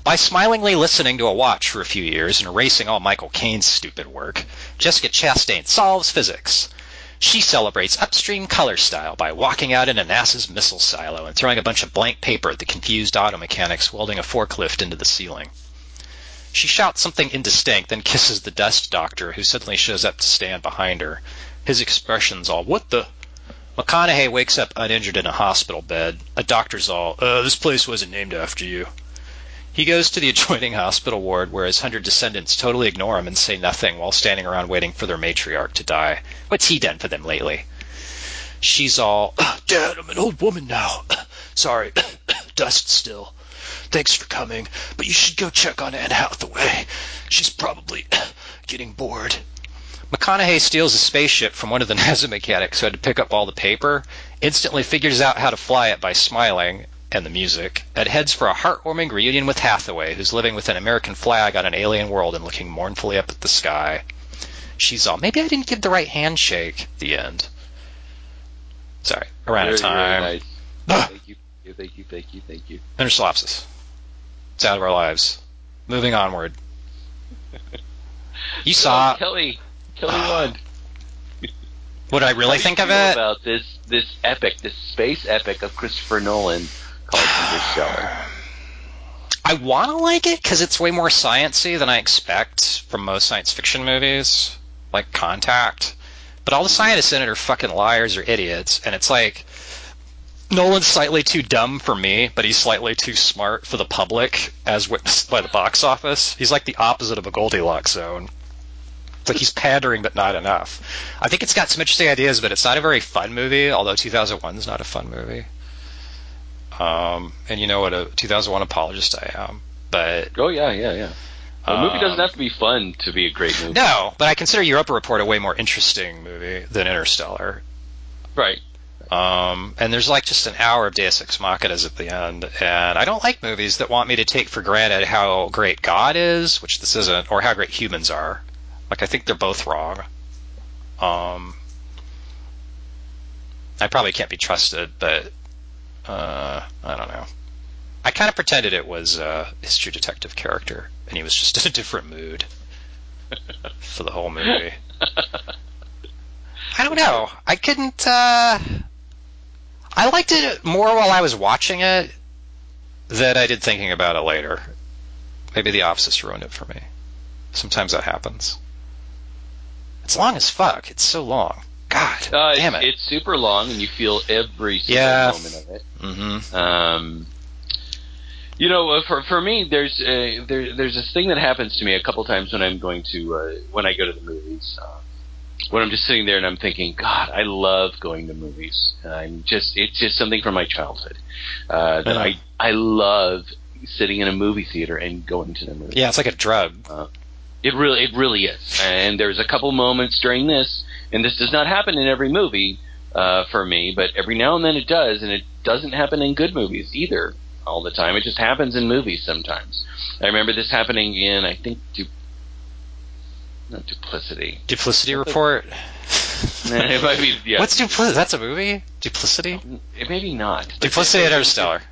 By smilingly listening to a watch for a few years and erasing all Michael Caine's stupid work, Jessica Chastain solves physics. She celebrates upstream color style by walking out into NASA's missile silo and throwing a bunch of blank paper at the confused auto mechanics welding a forklift into the ceiling. She shouts something indistinct, then kisses the dust doctor, who suddenly shows up to stand behind her. His expression's all, what the? McConaughey wakes up uninjured in a hospital bed. A doctor's all, uh, this place wasn't named after you. He goes to the <laughs> adjoining hospital ward where his hundred descendants totally ignore him and say nothing while standing around waiting for their matriarch to die. What's he done for them lately? She's all, Dad, I'm an old woman now. Sorry, <coughs> dust still. Thanks for coming, but you should go check on Anne Hathaway. She's probably <coughs> getting bored. McConaughey steals a spaceship from one of the <laughs> NASA mechanics who had to pick up all the paper, instantly figures out how to fly it by smiling, and the music, and heads for a heartwarming reunion with Hathaway, who's living with an American flag on an alien world and looking mournfully up at the sky. She's all, maybe I didn't give the right handshake. The end. Sorry, around of time. Thank you, thank you, thank you, thank you. Intersolapsis. It's out of our lives. Moving onward. You <laughs> saw. Kelly, Kelly Ah. won. Would I really How do you think of it? about this this epic, this space epic of Christopher Nolan called Interstellar. I want to like it because it's way more sciency than I expect from most science fiction movies, like Contact. But all the scientists in it are fucking liars or idiots, and it's like Nolan's slightly too dumb for me, but he's slightly too smart for the public, as witnessed by the box office. He's like the opposite of a Goldilocks zone. It's like he's pandering, but not enough. I think it's got some interesting ideas, but it's not a very fun movie. Although 2001 is not a fun movie. Um, and you know what a 2001 apologist I am, but Oh yeah, yeah, yeah. A movie doesn't um, have to be fun to be a great movie. No, but I consider Europa Report a way more interesting movie than Interstellar. Right. Um, and there's like just an hour of Deus Ex Machinas at the end, and I don't like movies that want me to take for granted how great God is, which this isn't, or how great humans are. Like I think they're both wrong. Um, I probably can't be trusted, but uh, I don't know. I kind of pretended it was uh, his true detective character, and he was just in a different mood <laughs> for the whole movie. I don't know. I couldn't. Uh, I liked it more while I was watching it than I did thinking about it later. Maybe the opposites ruined it for me. Sometimes that happens. It's long as fuck. It's so long. God Uh, damn it. It's super long, and you feel every single Yeah. moment of it. mm-hmm. Um, you know, uh, for for me, there's uh, there, there's this thing that happens to me a couple times when I'm going to uh, when I go to the movies. Uh, when I'm just sitting there and I'm thinking, God, I love going to movies. I'm just it's just something from my childhood uh, that Yeah. I I love sitting in a movie theater and going to the movie. Yeah, it's like a drug. It really, it really is. And there's a couple moments during this, and this does not happen in every movie uh, for me, but every now and then it does, and it doesn't happen in good movies either all the time. It just happens in movies sometimes. I remember this happening in, I think, du- not Duplicity. Duplicity Report. <laughs> it might be, yeah. What's Duplicity? That's a movie? Duplicity? It maybe not. But Duplicity and Interstellar.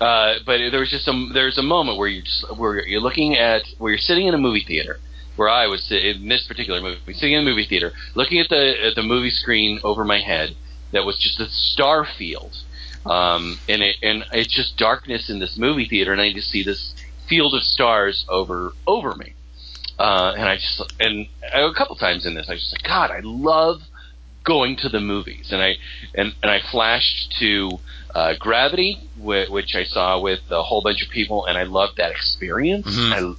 Uh, but there was just some. There's a moment where you just where you're looking at where you're sitting in a movie theater, where I was in this particular movie, sitting in a movie theater, looking at the at the movie screen over my head. That was just a star field, um, and it and it's just darkness in this movie theater, and I just see this field of stars over over me. Uh, and I just and a couple times in this, I just like God, I love going to the movies, and I and and I flashed to uh, Gravity, wh- which I saw with a whole bunch of people, and I loved that experience. Mhm. I,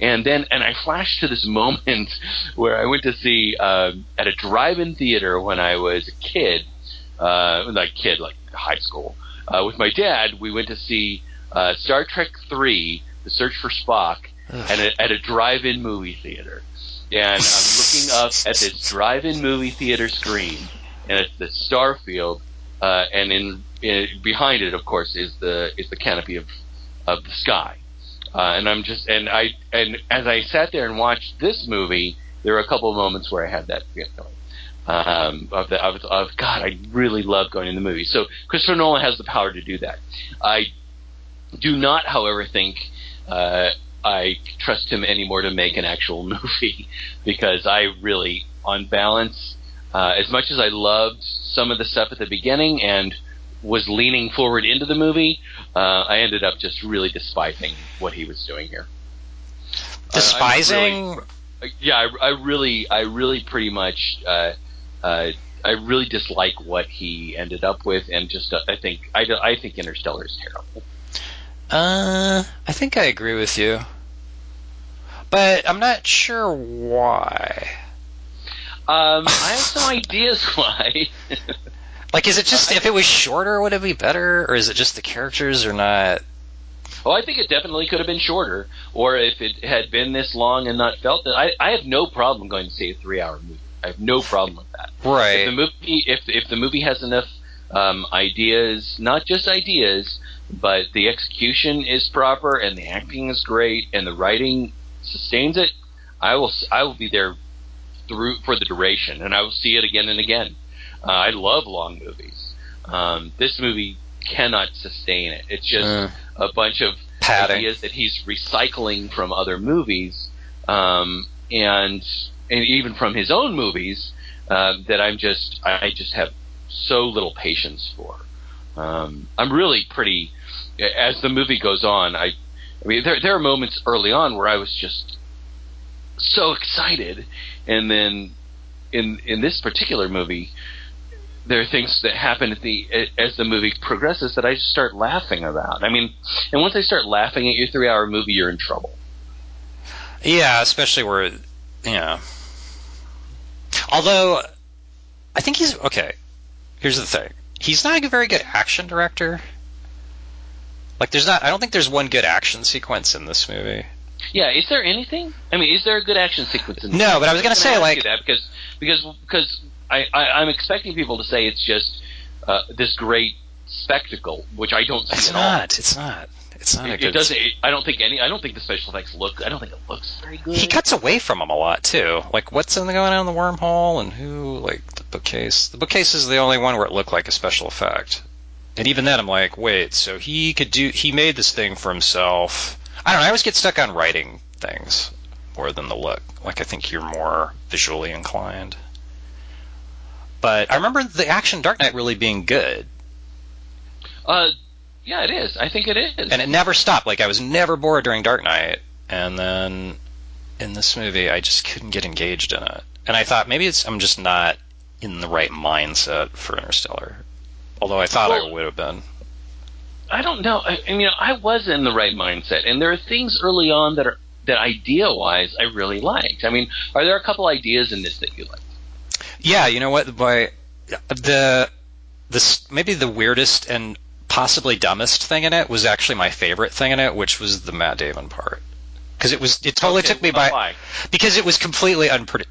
and then and I flashed to this <laughs> moment where I went to see um, at a drive-in theater when I was a kid, uh, like kid, like high school, uh, with my dad. We went to see uh, Star Trek Three: The Search for Spock at a, at a drive-in movie theater. And I'm looking up at this drive-in movie theater screen, and it's the Starfield, uh, and in, in behind it, of course, is the is the canopy of of the sky. Uh, and I'm just and I and as I sat there and watched this movie, there were a couple of moments where I had that feeling um, of, the, of of God, I really love going to the movies. So Christopher Nolan has the power to do that. I do not, however, think uh, I trust him anymore to make an actual <laughs> movie because I really, on balance, uh, as much as I loved some of the stuff at the beginning and was leaning forward into the movie, uh, I ended up just really despising what he was doing here. Uh, Despising? really- yeah, I, I really, I really pretty much, uh, uh, I really dislike what he ended up with, and just uh, I think I, I think Interstellar is terrible. Uh, I think I agree with you. But I'm not sure why. Um, I have some ideas <laughs> why. Like, is it just if it was shorter, would it be better, or is it just the characters are not? Oh, I think it definitely could have been shorter, or if it had been this long and not felt that. I, I have no problem going to see a three-hour movie. I have no problem with that. If the movie, if if the movie has enough um, ideas, not just ideas, but the execution is proper and the acting is great and the writing sustains it, I will I will be there through for the duration, and I will see it again and again. Uh, I love long movies. Um, this movie cannot sustain it. It's just Uh, a bunch of padding. ideas that he's recycling from other movies, um, and and even from his own movies uh, that I'm just I I just have so little patience for. Um, I'm really pretty. As the movie goes on, I, I mean, there there are moments early on where I was just so excited, and then in in this particular movie, there are things that happen at the as the movie progresses that I just start laughing about. I mean, and once I start laughing at your three hour movie, you're in trouble. Yeah, especially where, yeah. Although, I think he's okay. Here's the thing: he's not a very good action director. Like, there's not. I don't think there's one good action sequence in this movie. Yeah, is there anything? I mean, is there a good action sequence in? This? No, but I was gonna gonna say, like- that because because because I, I I'm expecting people to say it's just uh, this great spectacle, which I don't see It's at not. It's not. It's not all. a It, good. it doesn't. It, I don't think any. I don't think the special effects look. I don't think it looks very good. He cuts away from him a lot too. Like what's in the going on in the wormhole and who like the bookcase. The bookcase is the only one where it looked like a special effect. And even then I'm like, wait, so he could do he made this thing for himself. I don't know, I always get stuck on writing things more than the look. Like I think you're more visually inclined. But I remember the action Dark Knight really being good. Uh, yeah, it is. I think it is. and it never stopped. Like I was never bored during Dark Knight, and then in this movie, I just couldn't get engaged in it. And I thought maybe it's I'm just not in the right mindset for Interstellar. Although I thought I would have been. I don't know. I, I mean, I was in the right mindset, and there are things early on that are that idea wise I really liked. I mean, are there a couple ideas in this that you like? Yeah, you know what? By the this maybe the weirdest and possibly dumbest thing in it was actually my favorite thing in it, which was the Matt Damon part. Because it was it totally Okay, took me by oh, why? because it was completely unpre-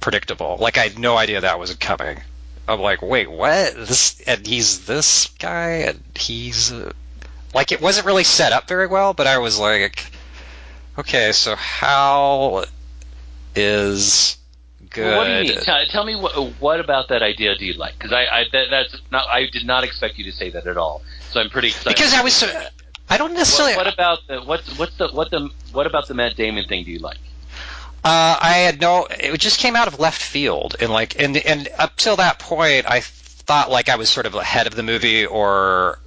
unpredictable. Like I had no idea that was coming. I'm like, wait, what? This and he's this guy, and he's uh, like, it wasn't really set up very well. But I was like, okay, so how is good? Well, what do you mean? Tell, tell me what what about that idea do you like? Because I, I that, that's not. I did not expect you to say that at all. So I'm pretty excited. Because I was, so, I don't necessarily. What, what about the what's what's the what the what about the Matt Damon thing do you like? Uh, I had no. It just came out of left field, and like, and and up till that point, I thought like I was sort of ahead of the movie, or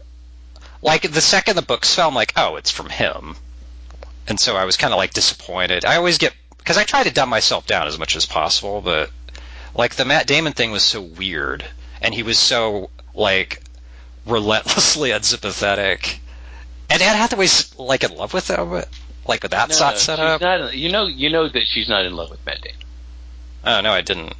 like the second the books fell, I'm like, oh, it's from him, and so I was kind of like disappointed. I always get because I try to dumb myself down as much as possible, but like the Matt Damon thing was so weird, and he was so like relentlessly <laughs> unsympathetic, and Anne Hathaway's like in love with him, like with that No, set no, set up. Not, you know, you know that she's not in love with Matt Damon. Oh no, I didn't.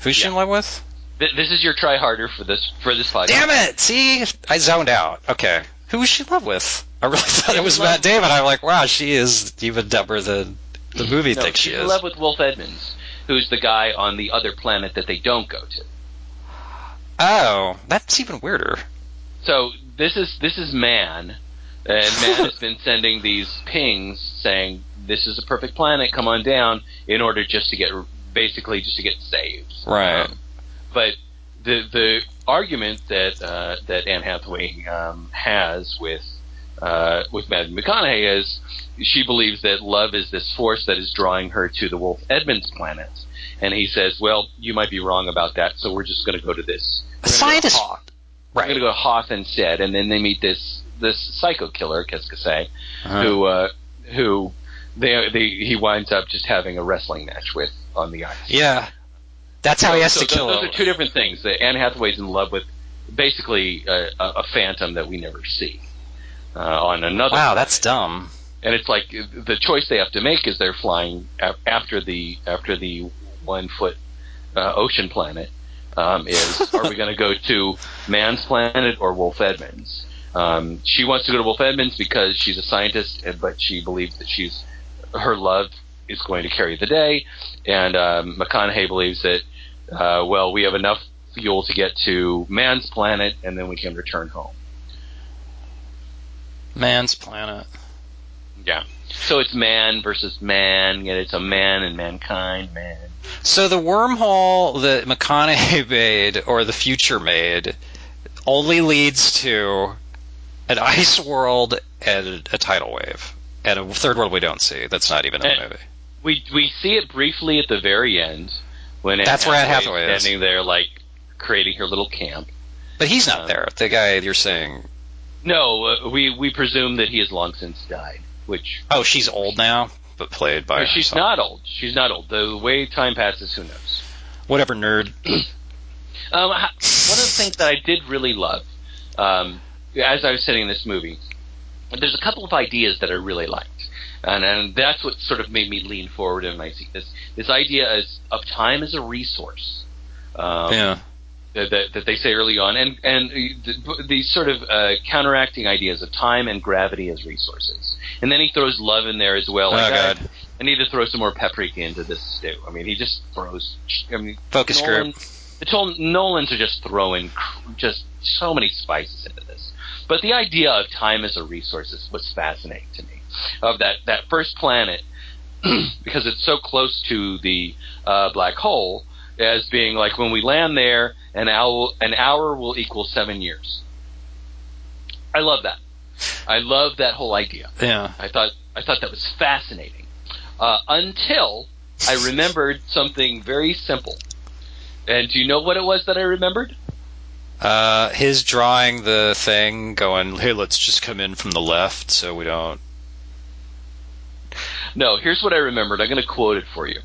Who's she in love with? Th- This is your try harder for this for this podcast. Damn it! See, I zoned out. Okay, who was she in love with? I really <laughs> thought it was Matt Damon. I'm like, wow, she is even dumber than the movie No, thinks she she's is. in love with Wolf Edmunds, who's the guy on the other planet that they don't go to. oh, that's even weirder. So this is this is man, and man has been sending these pings saying this is a perfect planet. Come on down in order just to get basically just to get saved. Right. Um, but the the argument that uh, that Anne Hathaway um, has with uh, with Madame McConaughey is she believes that love is this force that is drawing her to the Wolf Edmunds planet, and he says, "Well, you might be wrong about that. So we're just going to go to this. A we're gonna go to scientist- Hoth. We're going to go to Hoth instead." And then they meet this this psycho killer, Keskase, Uh-huh. who uh, who they, they he winds up just having a wrestling match with on the ice. Yeah, that's how he has so to tho- kill Those him. are two different things. That Anne Hathaway's in love with basically a, a, a phantom that we never see uh, on another. Wow, planet. that's dumb. And it's like the choice they have to make is they're flying after the after the one foot uh, ocean planet. Um, is are we <laughs> going to go to Man's Planet or Wolf Edmunds? Um, she wants to go to Wolf Edmunds because she's a scientist, but she believes that she's her love is going to carry the day. And um, McConaughey believes that uh, well, we have enough fuel to get to Man's Planet, and then we can return home. Man's planet. Yeah. So it's man versus man, and it's a man and mankind, man. So the wormhole that McConaughey <laughs> made, or the future made, only leads to an ice world and a tidal wave, and a third world we don't see. That's not even in the movie. We we see it briefly at the very end when Anne That's where Anne Hathaway is. standing there like creating her little camp. But he's not Um, there. The guy you're saying. No, uh, we we presume that he has long since died. Which Oh, she's old now, but played by. she's herself. not old. She's not old. The way time passes, who knows? Whatever, nerd. <clears throat> Um, one of the things that I did really love, um, as I was sitting in this movie, there's a couple of ideas that I really liked, and and that's what sort of made me lean forward and I see this this idea is of time as a resource. Um, yeah. that, that, that they say early on, and and the- these sort of uh, counteracting ideas of time and gravity as resources, and then he throws love in there as well. Oh, Like, I- God. I need to throw some more paprika into this stew. I mean, he just throws. I mean, Focus Nolan, group. The Nolans are just throwing cr- just so many spices into this. But the idea of time as a resource is, was fascinating to me. Of that that first planet, <clears throat> because it's so close to the uh, black hole, as being like when we land there, an hour an hour will equal seven years. I love that. I love that whole idea. Yeah. I thought I thought that was fascinating uh, until I remembered something very simple. And do you know what it was that I remembered? Uh, his drawing the thing, going, "Hey, let's just come in from the left, so we don't." No, here's what I remembered. I'm going to quote it for you.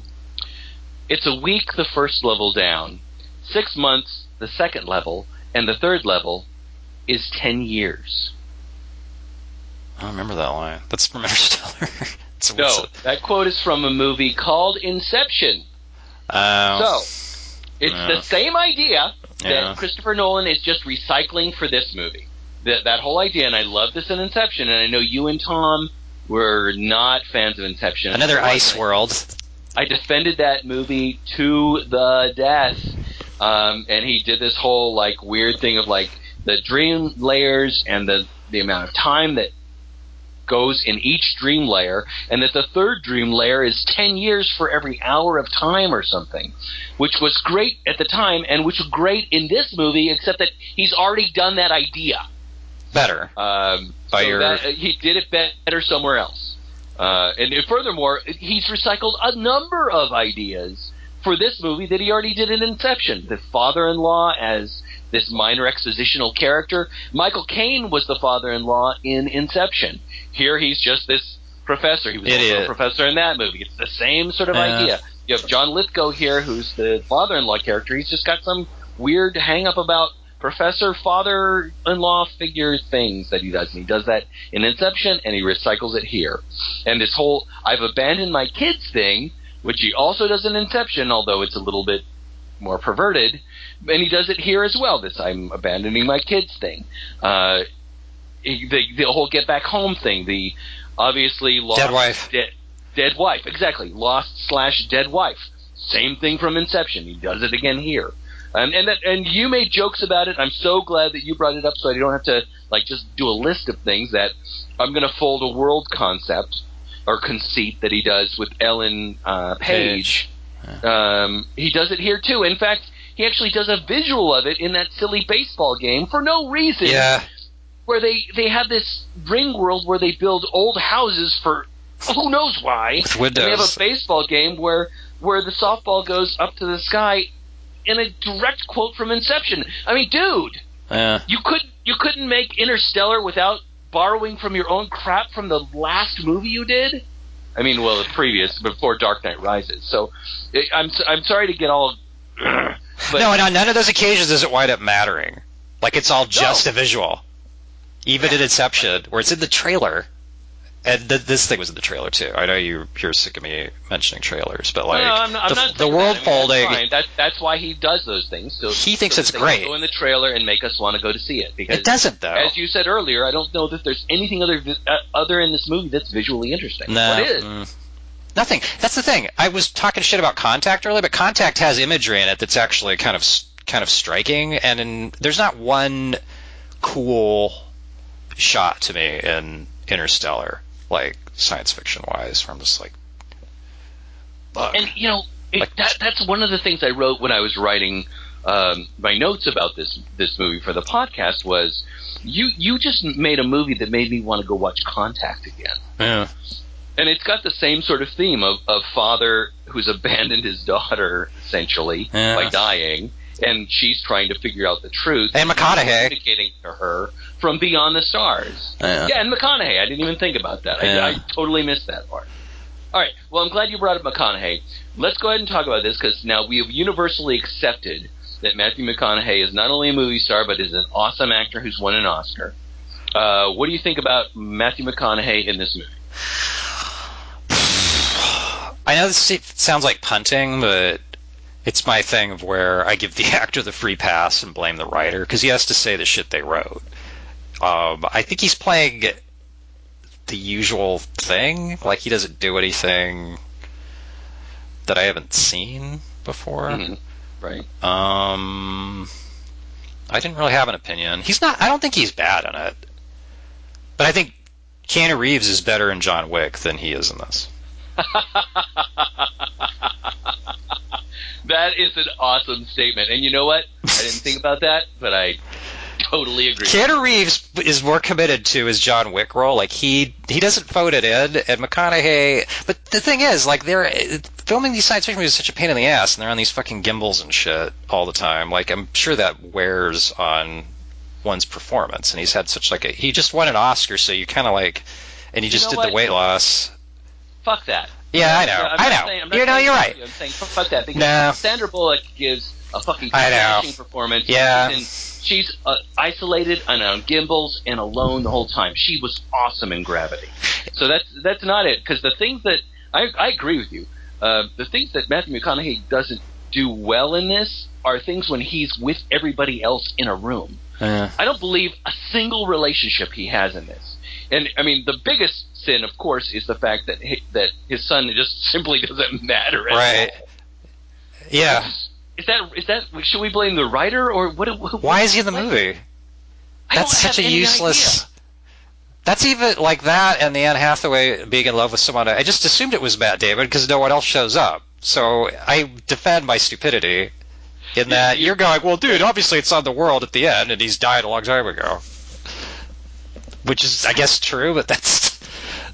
It's a week the first level down, six months the second level, and the third level is ten years. I don't remember that line. That's from <laughs> Interstellar. It's- No, that quote is from a movie called Inception. Oh. So, it's Yeah. the same idea that Yeah. Christopher Nolan is just recycling for this movie. That that whole idea, and I love this in Inception, and I know you and Tom were not fans of Inception. Another ice world. I defended that movie to the death, um, and he did this whole like weird thing of like the dream layers and the the amount of time that goes in each dream layer, and that the third dream layer is ten years for every hour of time or something, which was great at the time, and which was great in this movie, except that he's already done that idea. Better. Um, By so your- that, uh, he did it better somewhere else. Uh, and furthermore, he's recycled a number of ideas for this movie that he already did in Inception. The father-in-law as this minor expositional character. Michael Caine was the father-in-law in Inception. Here he's just this professor. He was also a professor in that movie. It's the same sort of Yeah. idea. You have John Lithgow here, who's the father-in-law character. He's just got some weird hang-up about professor father-in-law figure things that he does. And he does that in Inception, and he recycles it here. And this whole "I've abandoned my kids" thing, which he also does in Inception, although it's a little bit more perverted, and he does it here as well. This "I'm abandoning my kids" thing. Uh, the the whole "Get Back Home" thing. The obviously lost Dead wife. de- dead wife. Exactly, lost slash dead wife. Same thing from Inception. He does it again here. Um, and that, and you made jokes about it. I'm so glad that you brought it up, so I don't have to like just do a list of things. That I'm going to fold a world concept or conceit that he does with Ellen uh, Page. Um, he does it here too. In fact, he actually does a visual of it in that silly baseball game for no reason. Yeah. Where they they have this ring world where they build old houses for who knows why. With And they have a baseball game where where the softball goes up to the sky in a direct quote from Inception. I mean, dude, Yeah. you could you couldn't make Interstellar without borrowing from your own crap from the last movie you did. I mean, well, the previous before Dark Knight Rises. So eh, I'm I'm sorry to get all. <clears throat> But no, and on none of those occasions does it wind up mattering. Like it's all just a visual. Even in Inception, where it's in the trailer, and th- this thing was in the trailer too. I know you you're sick of me mentioning trailers, but like no, I'm, I'm the, not the world that. I mean, folding. That's. That, that's why he does those things. So He thinks so it's great. Go in the trailer and make us want to go to see it because It doesn't though. As you said earlier, I don't know that there's anything other uh, other in this movie that's visually interesting. No. What is? Mm. Nothing. That's the thing. I was talking shit about Contact earlier, but Contact has imagery in it that's actually kind of kind of striking, and in, there's not one cool shot to me in Interstellar, like science fiction wise, where I'm just like, fuck. And you know, it, Like- that, that's one of the things I wrote when I was writing um, my notes about this this movie for the podcast was you you just made a movie that made me want to go watch Contact again. yeah. And it's got the same sort of theme of, of father who's abandoned his daughter essentially Yeah. by dying, and she's trying to figure out the truth. And McConaughey. communicating to her from beyond the stars. Yeah. Yeah, and McConaughey. I didn't even think about that. Yeah. I, I totally missed that part. All right. Well, I'm glad you brought up McConaughey. Let's go ahead and talk about this because now we have universally accepted that Matthew McConaughey is not only a movie star but is an awesome actor who's won an Oscar. Uh, what do you think about Matthew McConaughey in this movie? I know this sounds like punting, but it's my thing of where I give the <laughs> actor the free pass and blame the writer because he has to say the shit they wrote. Um, I think he's playing the usual thing. Like he doesn't do anything that I haven't seen before. Mhm. Right. Um, I didn't really have an opinion. He's not. I don't think he's bad in it, but I think Keanu Reeves is better in John Wick than he is in this. <laughs> that is an awesome statement. And you know what? I didn't think about that, but I totally agree. Keanu Reeves is more committed to his John Wick role. Like he he doesn't phone it in, and McConaughey. But the thing is, like they're filming these science fiction movies is such a pain in the ass, and they're on these fucking gimbals and shit all the time. Like I'm sure that wears on one's performance. And he's had such like a he just won an Oscar, so you kind of like, and he You just did what? the weight loss. Fuck that. Yeah, I know, I know. saying- you know, you're right. I'm saying fuck that because No. Sandra Bullock gives a fucking smashing performance. Yeah. She's, in- she's uh, isolated and on gimbals and alone the whole time. She was awesome in Gravity. So that's that's not it because the things that I I agree with you. Uh, the things that Matthew McConaughey doesn't do well in this are things when he's with everybody else in a room. Yeah. I don't believe a single relationship he has in this. And I mean, the biggest sin, of course, is the fact that he, that his son just <laughs> simply doesn't matter at Right. all. Yeah. Is that is that should we blame the writer or what? what Why is he in the movie? That's such a useless. idea. That's even like that, and the Anne Hathaway being in love with someone. I just assumed it was Matt Damon because no one else shows up. So I defend my stupidity in that you- you're going, well, dude, obviously it's on the world at the end, and he's died a long time ago. Which is, I guess, true, but that's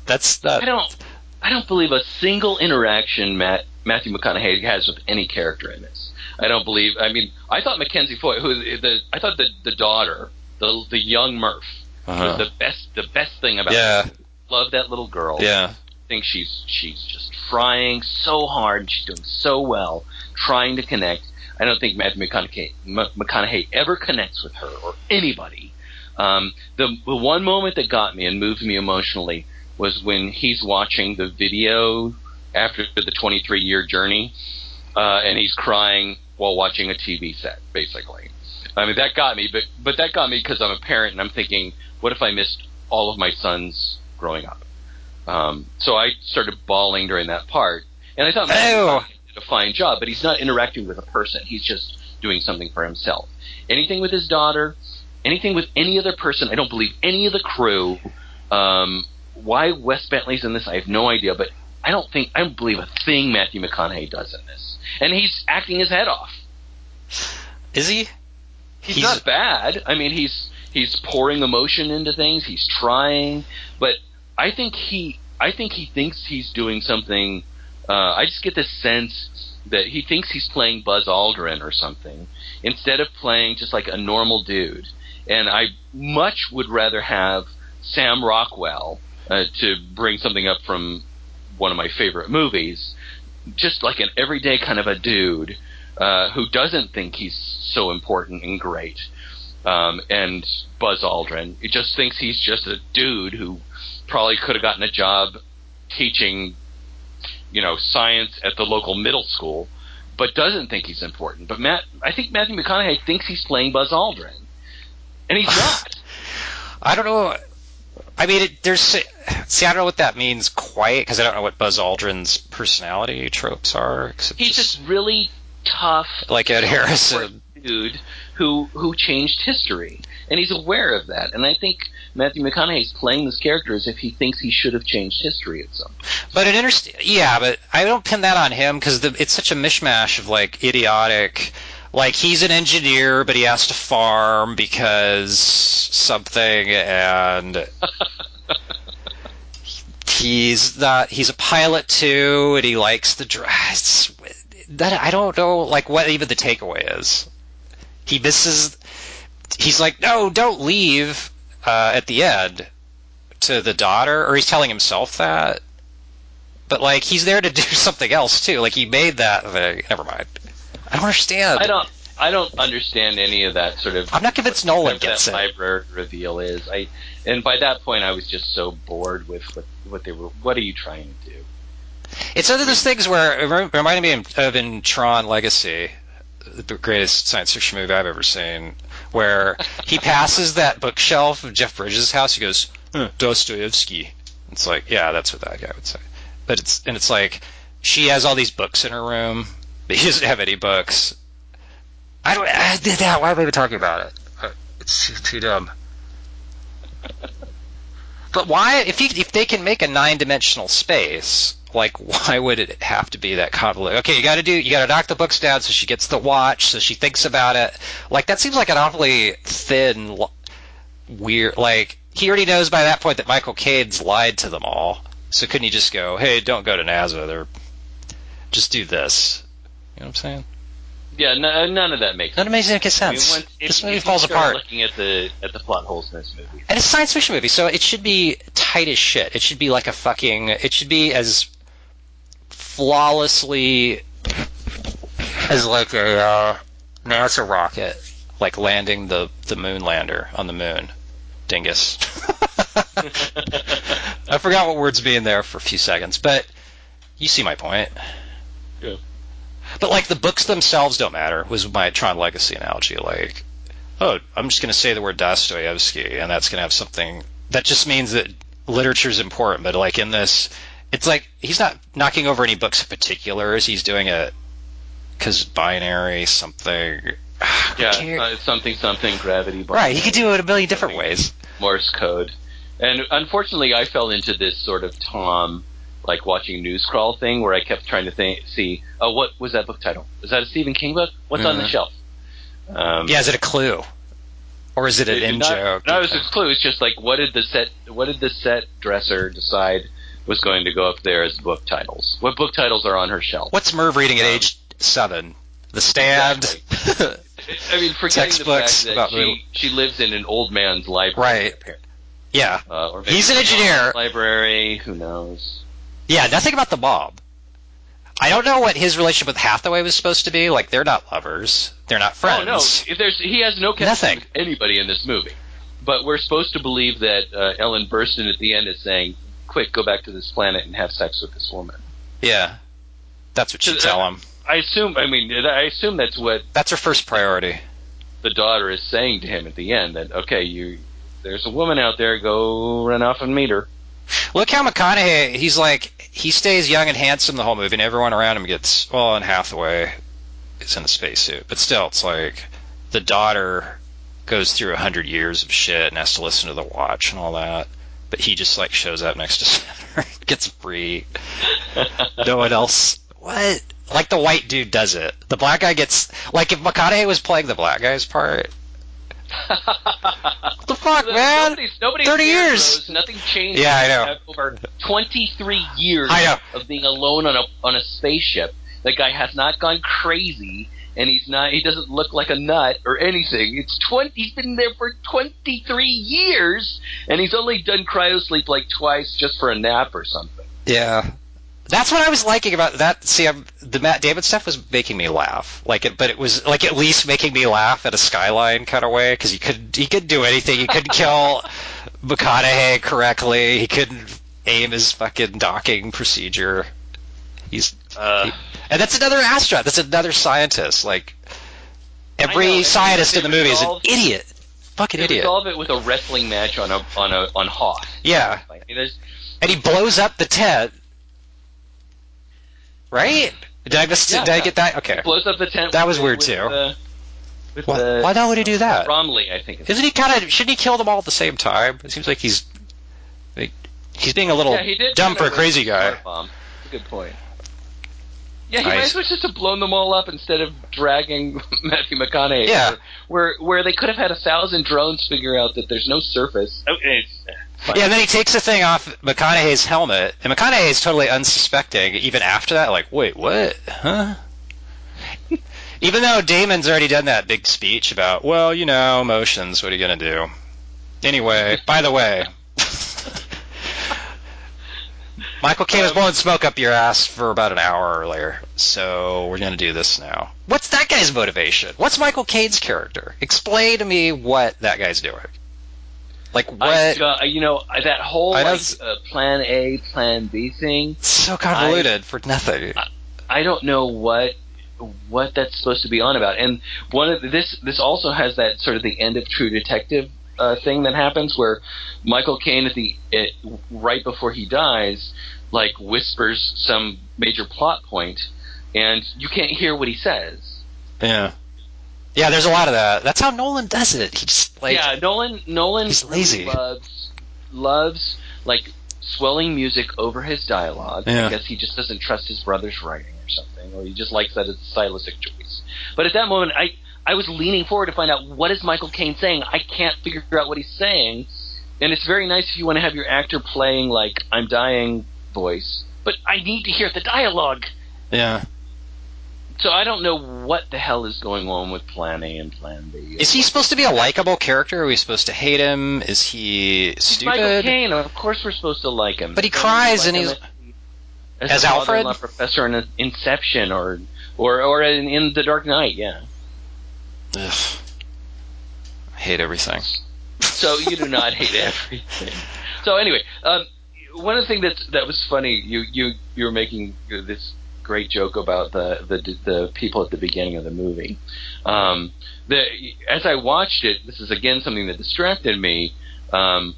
that's not. I don't. I don't believe a single interaction Matt, Matthew McConaughey has with any character in this. I don't believe. I mean, I thought Mackenzie Foy, who the I thought the the daughter, the the young Murph, Uh-huh. was the best the best thing about. Yeah, Her. Love that little girl. yeah. I think she's she's just trying so hard she's doing so well trying to connect. I don't think Matthew McConaughey, McConaughey ever connects with her or anybody. Um, the the one moment that got me and moved me emotionally was when he's watching the video after the 23 year journey, uh, and he's crying while watching a TV set, basically. I mean that got me, but but that got me because I'm a parent and I'm thinking, what if I missed all of my sons growing up? Um, so I started bawling during that part, and I thought Matthew Ew. Did a fine job, but he's not interacting with a person. He's just doing something for himself. Anything with his daughter, anything with any other person. I don't believe any of the crew. Um, why Wes Bentley's in this, I have no idea, but I don't think I don't believe a thing Matthew McConaughey does in this, and he's acting his head off. Is he? He's, He's- not bad. I mean, he's he's pouring emotion into things. He's trying, but I think he I think he thinks he's doing something. Uh, I just get this sense that he thinks he's playing Buzz Aldrin or something instead of playing just like a normal dude. And I much would rather have Sam Rockwell uh, to bring something up from one of my favorite movies, just like an everyday kind of a dude uh, who doesn't think he's so important and great. Um, and Buzz Aldrin, he just thinks he's just a dude who probably could have gotten a job teaching, you know, science at the local middle school, but doesn't think he's important. But Matt, I think Matthew McConaughey thinks he's playing Buzz Aldrin, and he's <laughs> not. I don't know. I mean, it, there's see, I don't know what that means quite because I don't know what Buzz Aldrin's personality tropes are. except He's just really tough, like Ed Harrison. dude who who changed history, and he's aware of that. And I think Matthew McConaughey's playing this character as if he thinks he should have changed history at some. point. But an interest, yeah, but I don't pin that on him because it's such a mishmash of like idiotic. Like he's an engineer, but he has to farm because something, and <laughs> he's not. He's a pilot too, and he likes the dress. That I don't know, like what even the takeaway is. he misses. He's like, no, don't leave. Uh, at the end, to the daughter, or he's telling himself that. But like, he's there to <laughs> do something else too. Like he made that thing. Never mind. I don't understand. I don't. I don't understand any of that sort of. I'm not convinced Nolan gets that it. library reveal is. I and by that point, I was just so bored with what what they were. What are you trying to do? It's one of those things where it reminded me of- of in Tron Legacy, the greatest science fiction movie I've ever seen, where he <laughs> passes that bookshelf of Jeff Bridges' house. He goes, huh, Dostoevsky. It's like, yeah, that's what that guy would say. But it's and it's like she has all these books in her room, but he doesn't have any books. I don't. I did that. Why am I even talking about it? Uh, It's too, dumb. But why, if if they can make a nine-dimensional space, like why would it have to be that convoluted? Okay, you got to do, you got to knock the books down so she gets the watch, so she thinks about it. Like that seems like an awfully thin, weird. Like he already knows by that point that Michael Caine's lied to them all. So couldn't he just go, hey, don't go to NASA, or just do this? You know what I'm saying? Yeah, n- none of that makes. None of it makes any I mean, sense. when- if- this movie if falls start apart. Looking at the at the plot holes in this movie. And it's a science fiction movie, so it should be tight as shit. It should be like a fucking. It should be as flawlessly as like a uh, NASA rocket, like landing the the moon lander on the moon. Dingus. <laughs> I forgot what words being there for a few seconds, but you see my point. Yeah. But like the books themselves don't matter. Was my Tron Legacy analogy like? Oh, I'm just going to say the word Dostoevsky, and that's going to have something. That just means that literature is important. But like in this, it's like he's not knocking over any books in particulars. He's doing it because binary something. <sighs> Yeah, uh, something something gravity. Bar. Right. He could do it a million different ways. Morse code. And unfortunately, I fell into this sort of Tom, like watching news crawl thing, where I kept trying to think, see, oh, what was that book title? Is that a Stephen King book? What's on the Mhm. shelf? Um, Yeah, is it a clue, or is it an in joke? Not as a clue. It's just like, what did the set, what did the set dresser decide was going to go up there as book titles? What book titles are on her shelf? What's Murph reading at Um, age seven? The Stand. <laughs> I mean, forgetting the Textbooks fact that she, she lives in an old man's library. Right. yeah, Uh, or He's an engineer. Library. Who knows? Yeah. Nothing about the mob. I don't know what his relationship with Hathaway was supposed to be. Like, they're not lovers. They're not friends. Oh no, if there's he has no connection Nothing. with anybody in this movie. But we're supposed to believe that uh, Ellen Burstyn at the end is saying, "Quick, go back to this planet and have sex with this woman." Yeah, that's what you tell uh, him. I assume. I mean, I assume that's what That's her first priority. the daughter is saying to him at the end. That okay, you there's a woman out there. Go run off and meet her. Look how McConaughey, he's like, he stays young and handsome the whole movie, and everyone around him gets, well, and Hathaway is in a spacesuit. But still, it's like, the daughter goes through a hundred years of shit and has to listen to the watch and all that. But he just, like, shows up next to Saturn, gets free. No one else. What? Like the white dude does it. The black guy gets, like, if McConaughey was playing the black guy's part, what the <laughs> fuck, man? Nobody's, nobody's 30 years. Nothing changed. Yeah, I know. Over 23 years I know. of being alone on a on a spaceship, the guy has not gone crazy, and he's not. He doesn't look like a nut or anything. It's 20. He's been there for 23 years, and he's only done cryosleep like twice just for a nap or something. Yeah. That's what I was liking about that. See, I'm, the Matt Damon stuff was making me laugh. Like it, but it was like at least making me laugh at a skyline kind of way because he could he could do anything. He couldn't kill <laughs> McConaughey correctly. He couldn't aim his fucking docking procedure. He's Uh, and that's another astronaut. That's another scientist. Like know, every scientist in the movie is an idiot. Fucking idiot. resolve it with a wrestling match on a on a on Hoth. Yeah. I mean, and he blows up the tent. Right? Did I miss? Yeah, did I get that? Okay. blows up the tent. That was weird, with, too. uh, with, Why, why not would he do that? Bromley, I think. Isn't he kind of? Shouldn't he kill them all at the same time? It seems like he's like, he's being a little yeah, dumb for a crazy guy. Bomb. That's a good point. Yeah, he might as well just have blown them all up instead of dragging <laughs> Matthew McConaughey. Yeah. Where where they could have had a thousand drones figure out that there's no surface. Oh, fine. Yeah, and then he takes the thing off McConaughey's helmet, and McConaughey is totally unsuspecting even after that. Like, wait, what? Huh? Even though Damon's already done that big speech about, well, you know, emotions, what are you going to do? Anyway, by the way, <laughs> Michael Caine was blowing smoke up your ass for about an hour earlier, so we're going to do this now. What's that guy's motivation? What's Michael Caine's character? Explain to me what that guy's doing. Like, what? I, you know that whole like, uh, Plan A, Plan B thing. so convoluted for nothing. I don't know what what that's supposed to be on about. And one of the, this this also has that sort of the end of True Detective uh, thing that happens where Michael Caine at the it, right before he dies, like whispers some major plot point, and you can't hear what he says. Yeah. Yeah, there's a lot of that. That's how Nolan does it. He just like yeah, Nolan Nolan he's lazy. loves loves like swelling music over his dialogue. Yeah. I guess he just doesn't trust his brother's writing or something, or he just likes that as a stylistic choice. But at that moment, I I was leaning forward to find out what is Michael Caine saying. I can't figure out what he's saying, and it's very nice if you want to have your actor playing like I'm dying voice, but I need to hear the dialogue. yeah. So I don't know what the hell is going on with Plan A and Plan B. Is he supposed to be a likable character? Are we supposed to hate him? Is he He's Michael stupid? Caine. Of course, we're supposed to like him. But he cries like and he's- as, As Alfred? professor in Inception, or or or in, in The Dark Knight. Yeah. Ugh. I hate everything. So you do not hate <laughs> everything. So anyway, um, one of the things that's that was funny. You you you were making this great joke about the the the people at the beginning of the movie. Um, the as I watched it, this is again something that distracted me. Um,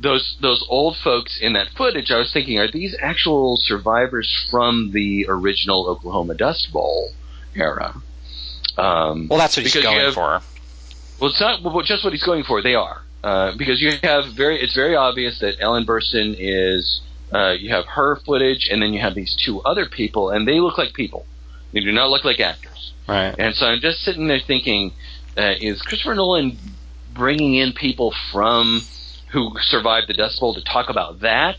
those those old folks in that footage, I was thinking, are these actual survivors from the original Oklahoma Dust Bowl era? Um, Well, that's what he's going have- for. well, it's not well, just what he's going for. They are uh, because you have very. It's very obvious that Ellen Burstyn is. Uh, you have her footage, and then you have these two other people, and they look like people. They do not look like actors. Right. And so I'm just sitting there thinking, uh, is Christopher Nolan bringing in people from who survived the Dust Bowl to talk about that,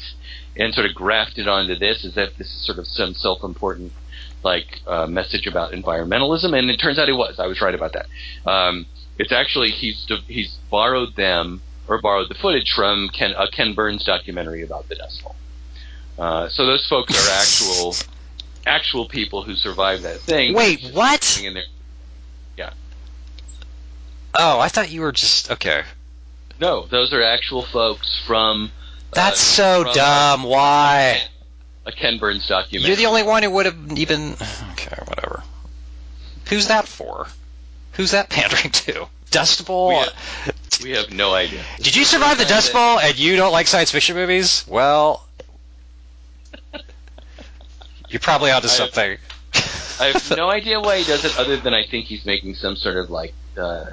and sort of graft it onto this, Is if this is sort of some self-important like uh, message about environmentalism? And it turns out it was. I was right about that. Um, it's actually he's he's borrowed them or borrowed the footage from Ken, a Ken Burns documentary about the Dust Bowl. Uh, so those folks are actual actual people who survived that thing. Wait, what? there. Oh, I thought you were just okay. No, those are actual folks from. That's uh, so from dumb. Why? A Ken Burns documentary. You're the only one who would have even. Okay, whatever. Who's that for? Who's that pandering to? Dust Bowl? We have, we have no idea. Did you survive the Dust Bowl and you don't like science fiction movies? Well, you're probably onto I- something. I have no <laughs> idea why he does it, other than I think he's making some sort of like uh,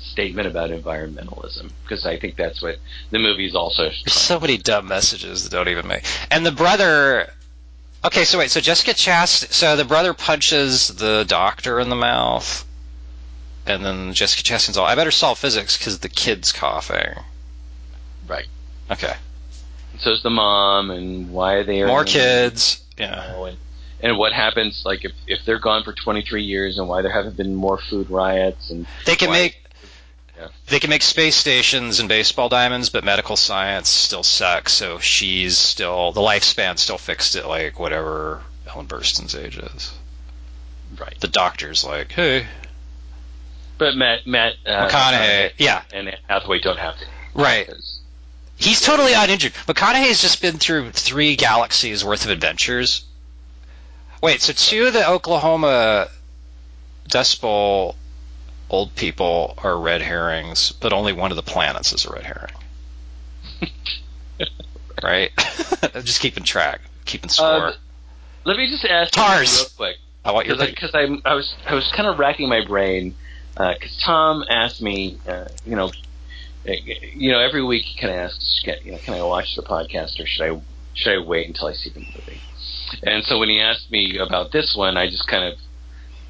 statement about environmentalism, because I think that's what the movie's also. There's so many dumb messages that don't even make. And the brother. Okay, so wait. So Jessica Chastain. So the brother punches the doctor in the mouth, and then Jessica Chastain's all, "I better solve physics because the kid's coughing." Right. Okay. So is the mom, and why are they More kids. Yeah. know, and, and what happens like if if they're gone for 23 years, and why there haven't been more food riots, and They can why- make. Yeah. They can make space stations and baseball diamonds, but medical science still sucks. So she's still the lifespan still fixed at like whatever Ellen Burstyn's age is. right. The doctor's like, hey, But Matt Matt uh, McConaughey, yeah, and Anne Hathaway don't have to. right. because- He's totally uninjured. McConaughey's just been through three galaxies worth of adventures. Wait, so two of the Oklahoma Dust Bowl old people are red herrings, but only one of the planets is a red herring. <laughs> right? <laughs> I'm just keeping track, keeping score. Uh, Let me just ask you Tars. real quick. I want your because I, I was I was kind of racking my brain because Tom asked me, uh, you know, uh, you know, every week he kind of asks, can- you know, can I watch the podcast or should I should I wait until I see the movie? And so when he asked me about this one, I just kind of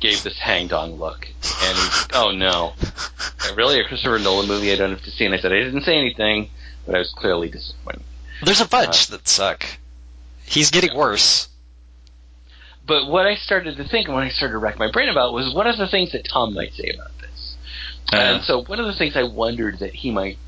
gave this hang dong look, and he's like, oh no, <laughs> really a Christopher Nolan movie I don't have to see? And I said I didn't say anything, but I was clearly disappointed. There's a bunch uh, that suck. He's getting worse. but what I started to think and when I started to rack my brain about was what are the things that Tom might say about this? Yeah. And so one of the things I wondered that he might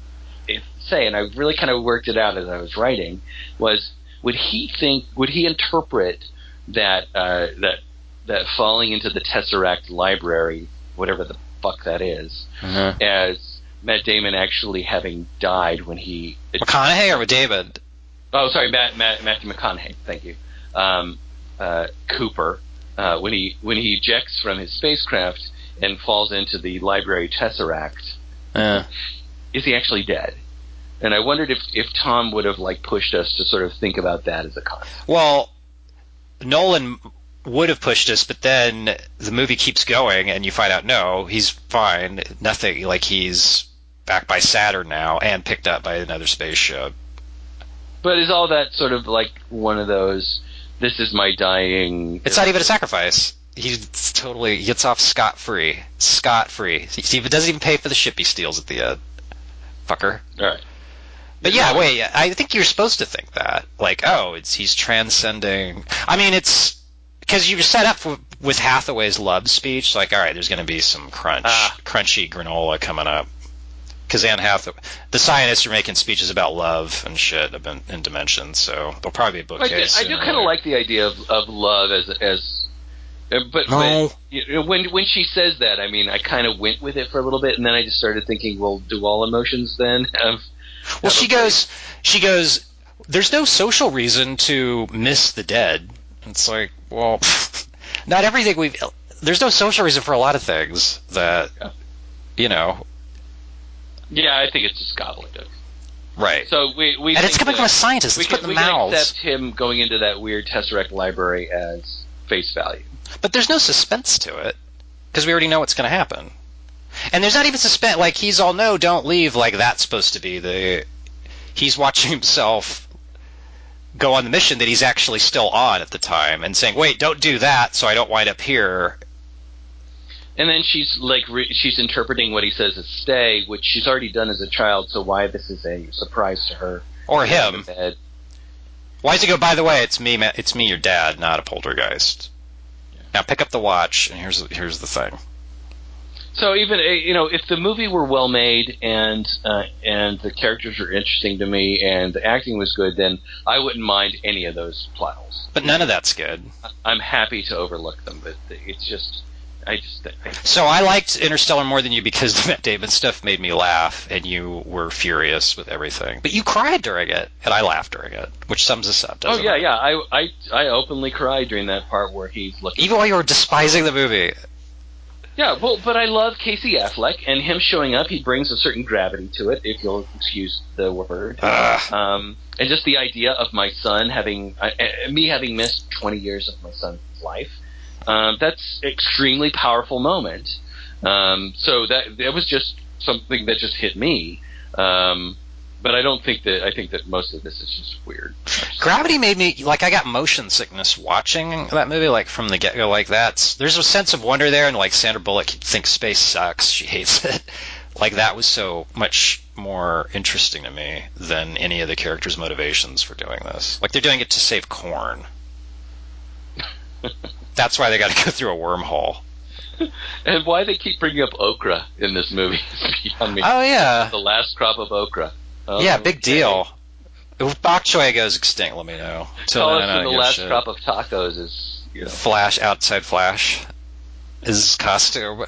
if, say, and I really kind of worked it out as I was writing, was would he think, would he interpret that uh, that that falling into the Tesseract library, whatever the fuck that is, Uh-huh. as Matt Damon actually having died when he McConaughey or David? Oh, sorry, Matt, Matt, Matthew McConaughey. Thank you. Um, uh, Cooper, uh, when he when he ejects from his spacecraft and falls into the library tesseract, Yeah. is he actually dead? And I wondered if if Tom would have like pushed us to sort of think about that as a concept. Well, Nolan would have pushed us, but then the movie keeps going, and you find out no, he's fine, nothing. Like he's back by Saturn now and picked up by another spaceship. But is all that sort of like one of those? This is my dying. It's not even a sacrifice. He's totally he gets off scot free, scot free. He doesn't even pay for the ship he steals at the end. Fucker. All right. But yeah, wait. I think you're supposed to think that, like, oh, it's he's transcending. I mean, it's because you set up with, with Hathaway's love speech. Like, all right, there's going to be some crunch, Ah. crunchy granola coming up. Because Anne Hathaway, the scientists are making speeches about love and shit in, in Dimensions, so there'll probably be a bookcase. I do or kind of like the idea of, of love as as, Uh, but, No. but when when she says that, I mean, I kind of went with it for a little bit, and then I just started thinking, well, do all emotions then <laughs> have? Well, have she goes, she goes. There's no social reason to miss the dead. It's like, well, <laughs> not everything we've. There's no social reason for a lot of things that, Yeah. you know, Yeah, I think it's just gobbledygook. right. So we we and it's coming from a scientist. we It's can, put in we the can accept him going into that weird tesseract library as face value. But there's no suspense to it because we already know what's going to happen. And there's not even suspense. Like he's all no, don't leave. Like that's supposed to be the. He's watching <laughs> himself go on the mission that he's actually still on at the time, and saying, "Wait, don't do that, so I don't wind up here." And then she's like re- she's interpreting what he says as stay, which she's already done as a child. So why this is a surprise to her? Or him. Why does he go? By the way, it's me. ma- It's me, your dad, not a poltergeist. Now pick up the watch, and here's here's the thing. So even uh, you know, if the movie were well made and uh, and the characters were interesting to me and the acting was good, then I wouldn't mind any of those plot holes. But none of that's good. I'm happy to overlook them, but it's just I just I, So I liked Interstellar more than you because the <laughs> Matt Damon stuff made me laugh, and you were furious with everything. But you cried during it, and I laughed during it, which sums us up. oh Doesn't yeah it? yeah I I I openly cried during that part where he's looking. Even while you were despising the movie. Yeah, well, but I love Casey Affleck, and him showing up, he brings a certain gravity to it, if you'll excuse the word. Ugh. Um, and just the idea of my son having, uh, uh, me having missed 20 years of my son's life, um, that's extremely powerful moment. Um, so that that was just something that just hit me. Um, but I don't think that I think that most of this is just weird. Gravity made me like I got motion sickness watching that movie. Like from the get go, like that's there's a sense of wonder there, and like Sandra Bullock thinks space sucks. She hates it. <laughs> Like that was so much more interesting to me than any of the characters' motivations for doing this. Like they're doing it to save corn. <laughs> That's why they got to <laughs> go through a wormhole. <laughs> And why they keep bringing up okra in this movie <laughs> is beyond me. Oh yeah, the last crop of okra. Yeah, big deal. If bok choy goes extinct, let me know. Till Tell then, us when the last shit. crop of tacos is, you know. Flash outside Flash is costume.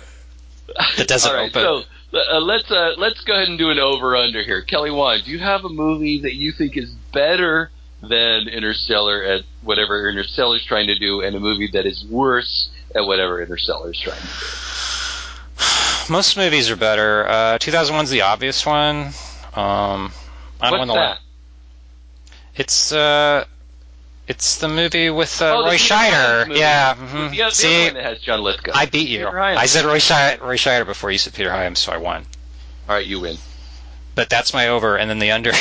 That doesn't All right, open. so uh, let's uh, let's go ahead and do an over under here. Kelly Wand, do you have a movie that you think is better than Interstellar at whatever Interstellar's trying to do, and a movie that is worse at whatever Interstellar's trying to do? Most movies are better. Uh, 2001's the obvious one. Um, I don't What's know that? It's uh, it's the movie with uh, Oh, Roy Scheider. Yeah. With mhm. The, the other See, one that has John Lithgow. I beat you. I said Roy Scheider, Roy Scheider before you said Peter Hyams, so I won. All right, you win. But that's my over, and then the under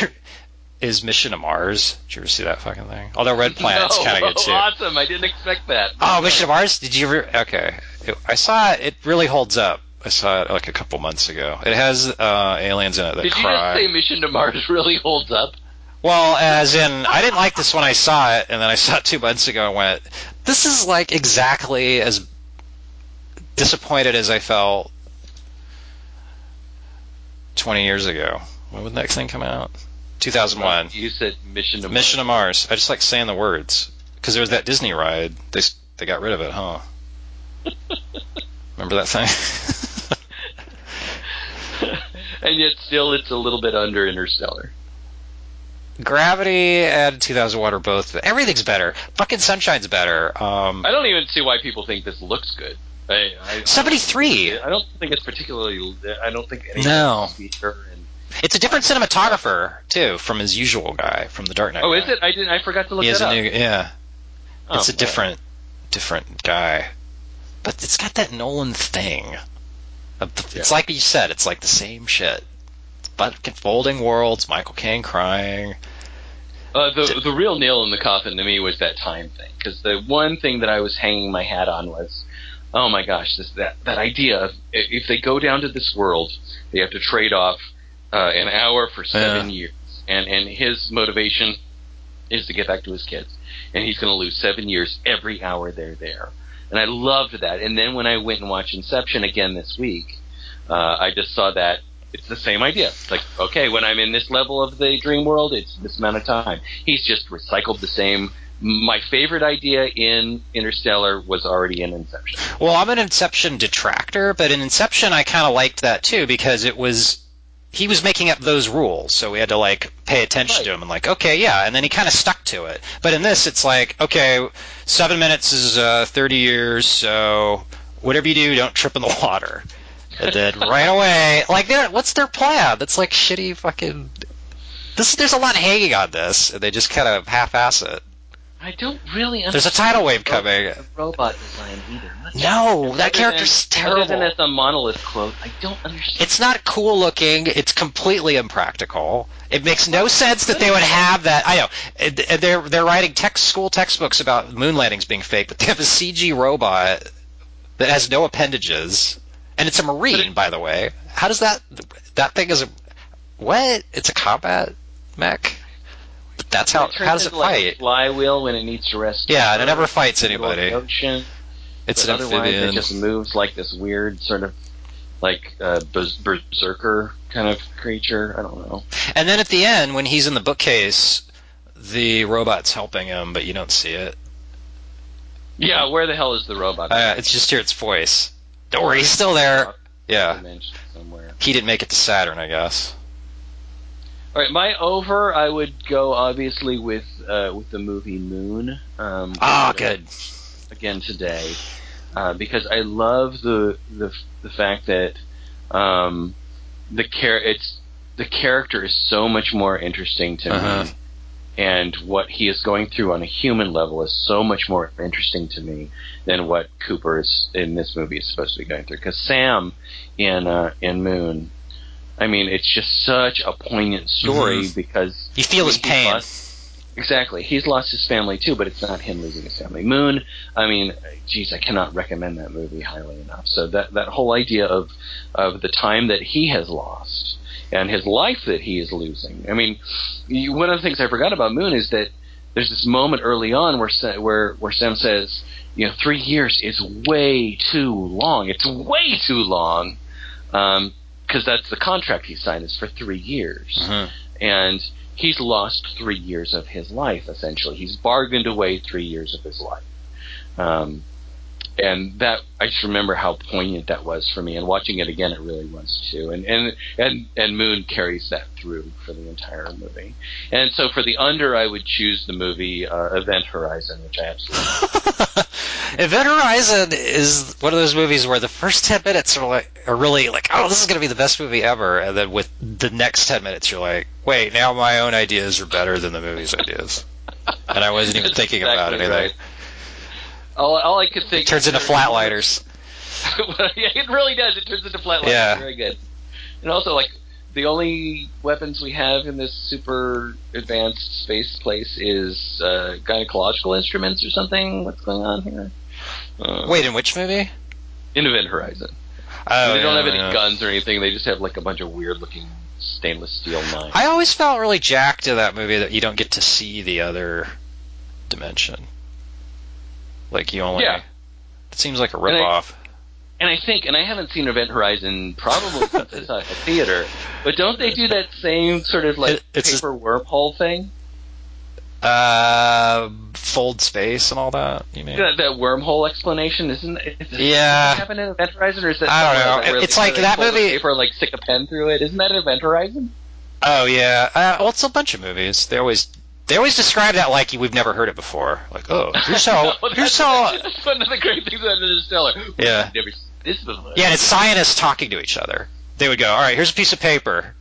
is Mission to Mars. Did you ever see that fucking thing? Although Red <laughs> Planet's no, kind of good too. Awesome! I didn't expect that. Oh, Mission to Mars? Did you ever? Okay, I saw it. It really holds up. I saw it like a couple months ago. It has uh, aliens in it that Did you cry. just say Mission to Mars really holds up? Well, as in, I didn't like this when I saw it, and then I saw it two months ago and went, "This is like exactly as disappointed as I felt 20 years ago." When would the next thing come out? 2001. You said Mission to Mission to Mars. I just like saying the words because there was that Disney ride. They they got rid of it, huh? <laughs> Remember that thing? <laughs> and yet still it's a little bit under Interstellar. Gravity and 2001 are both. Everything's better. Fucking Sunshine's better. Um, I don't even see why people think this looks good. I, I, 73. I don't think it's particularly. I don't think any No. feature and It's a different cinematographer too from his usual guy from the Dark Knight. Oh, is it? I didn't. I forgot to look He that a up. new yeah. Oh, it's a well. different different guy, but it's got that Nolan thing. It's Yeah. like you said. It's like the same shit. It's fucking folding worlds. Michael Caine crying. Uh, the the real nail in the coffin to me was that time thing because the one thing that I was hanging my hat on was, oh my gosh, this that that idea of if they go down to this world, they have to trade off uh, an hour for seven years, and and his motivation is to get back to his kids, and he's going to lose seven years every hour they're there, and I loved that. And then when I went and watched Inception again this week, uh, I just saw that it's the same idea. It's like, okay, when I'm in this level of the dream world, it's this amount of time. He's just recycled the same. My favorite idea in Interstellar was already in Inception. Well, I'm an Inception detractor, but in Inception I kind of liked that too because it was he was making up those rules, so we had to like pay attention Right. to him and like, okay, yeah, and then he kind of stuck to it. But in this, it's like, okay, seven minutes is uh, thirty years, so whatever you do, don't trip in the water. And then <laughs> right away, like, what's their plan? That's like shitty fucking. This there's a lot hanging on this, and they just kind of half-ass it. I don't really. There's a tidal wave coming. robot design either. No, that character's than, terrible. Other than as a monolith quote, I don't understand. It's not cool looking. It's completely impractical. It makes no sense that they would have that. I know they're they're writing text school textbooks about moon landings being fake, but they have a CG robot that has no appendages, and it's a marine, by the way. How does that that thing is a what? It's a combat mech. But that's how. How does it into, like, a fight? flywheel when it needs to rest. Yeah, and it never fights in the middle of anybody. Ocean. It's an amphibian. it just moves like this weird sort of like uh, bers- berserker kind of creature. I don't know. And then at the end, when he's in the bookcase, the robot's helping him, but you don't see it. Yeah, where the hell is the robot? Uh, it's just hear its voice. Don't worry, he's still there. Yeah, somewhere. he didn't make it to Saturn, I guess. All right, my over. I would go obviously with uh, with the movie Moon. Um, Ah, good. again today uh, because I love the the the fact that um, the char- it's the character is so much more interesting to Uh-huh. me, and what he is going through on a human level is so much more interesting to me than what Cooper is in this movie is supposed to be going through. Because Sam in uh, in Moon, I mean, it's just such a poignant story Mhm. because You feel his pain. lost- Exactly. He's lost his family too, but it's not him losing his family. Moon, I mean, geez, I cannot recommend that movie highly enough. So that that whole idea of of the time that he has lost and his life that he is losing. I mean, you, one of the things I forgot about Moon is that there's this moment early on where where where Sam says, you know, three years is way too long. It's way too long, because that's the contract he signed is for three years Mhm. and he's lost three years of his life essentially. He's bargained away three years of his life, um, and that I just remember how poignant that was for me. And watching it again, it really was too. And and and and Moon carries that through for the entire movie. And so for the under, I would choose the movie uh, Event Horizon, which I absolutely. <laughs> Event Horizon is one of those movies where the first ten minutes are like are really like, oh, this is going to be the best movie ever, and then with the next ten minutes, you're like, wait, now my own ideas are better than the movie's ideas, and I wasn't even thinking about anything. right. All, all I could think It turns into flatliners. <laughs> yeah, it really does. It turns into flatliners. Yeah. Very good. And also, like, the only weapons we have in this super advanced space place is uh, gynecological instruments or something. What's going on here? Uh, Wait, in which movie? in Event Horizon. Oh, they don't have any yeah. guns or anything. They just have like a bunch of weird looking stainless steel knives. I always felt really jacked in that movie that you don't get to see the other dimension. Like you only. Yeah. It seems like a And ripoff. And I think, and I haven't seen Event Horizon probably since I saw it at theater, but don't they do that same sort of like It- paper wormhole thing? Uh, fold space and all that. You mean? That, that wormhole explanation isn't? Is, Yeah. happen in Event Horizon, or is that? I don't know. where It's like that movie- paper, like stick a pen through it. Isn't that in Event Horizon? Oh yeah. Uh, well, it's a bunch of movies. They always they always describe that like we've never heard it before. Like, oh, here's how <laughs> No, here's how. <laughs> that's one of the great things about Interstellar. Yeah. Never, this before. Yeah, and it's scientists talking to each other. They would go, all right, here's a piece of paper.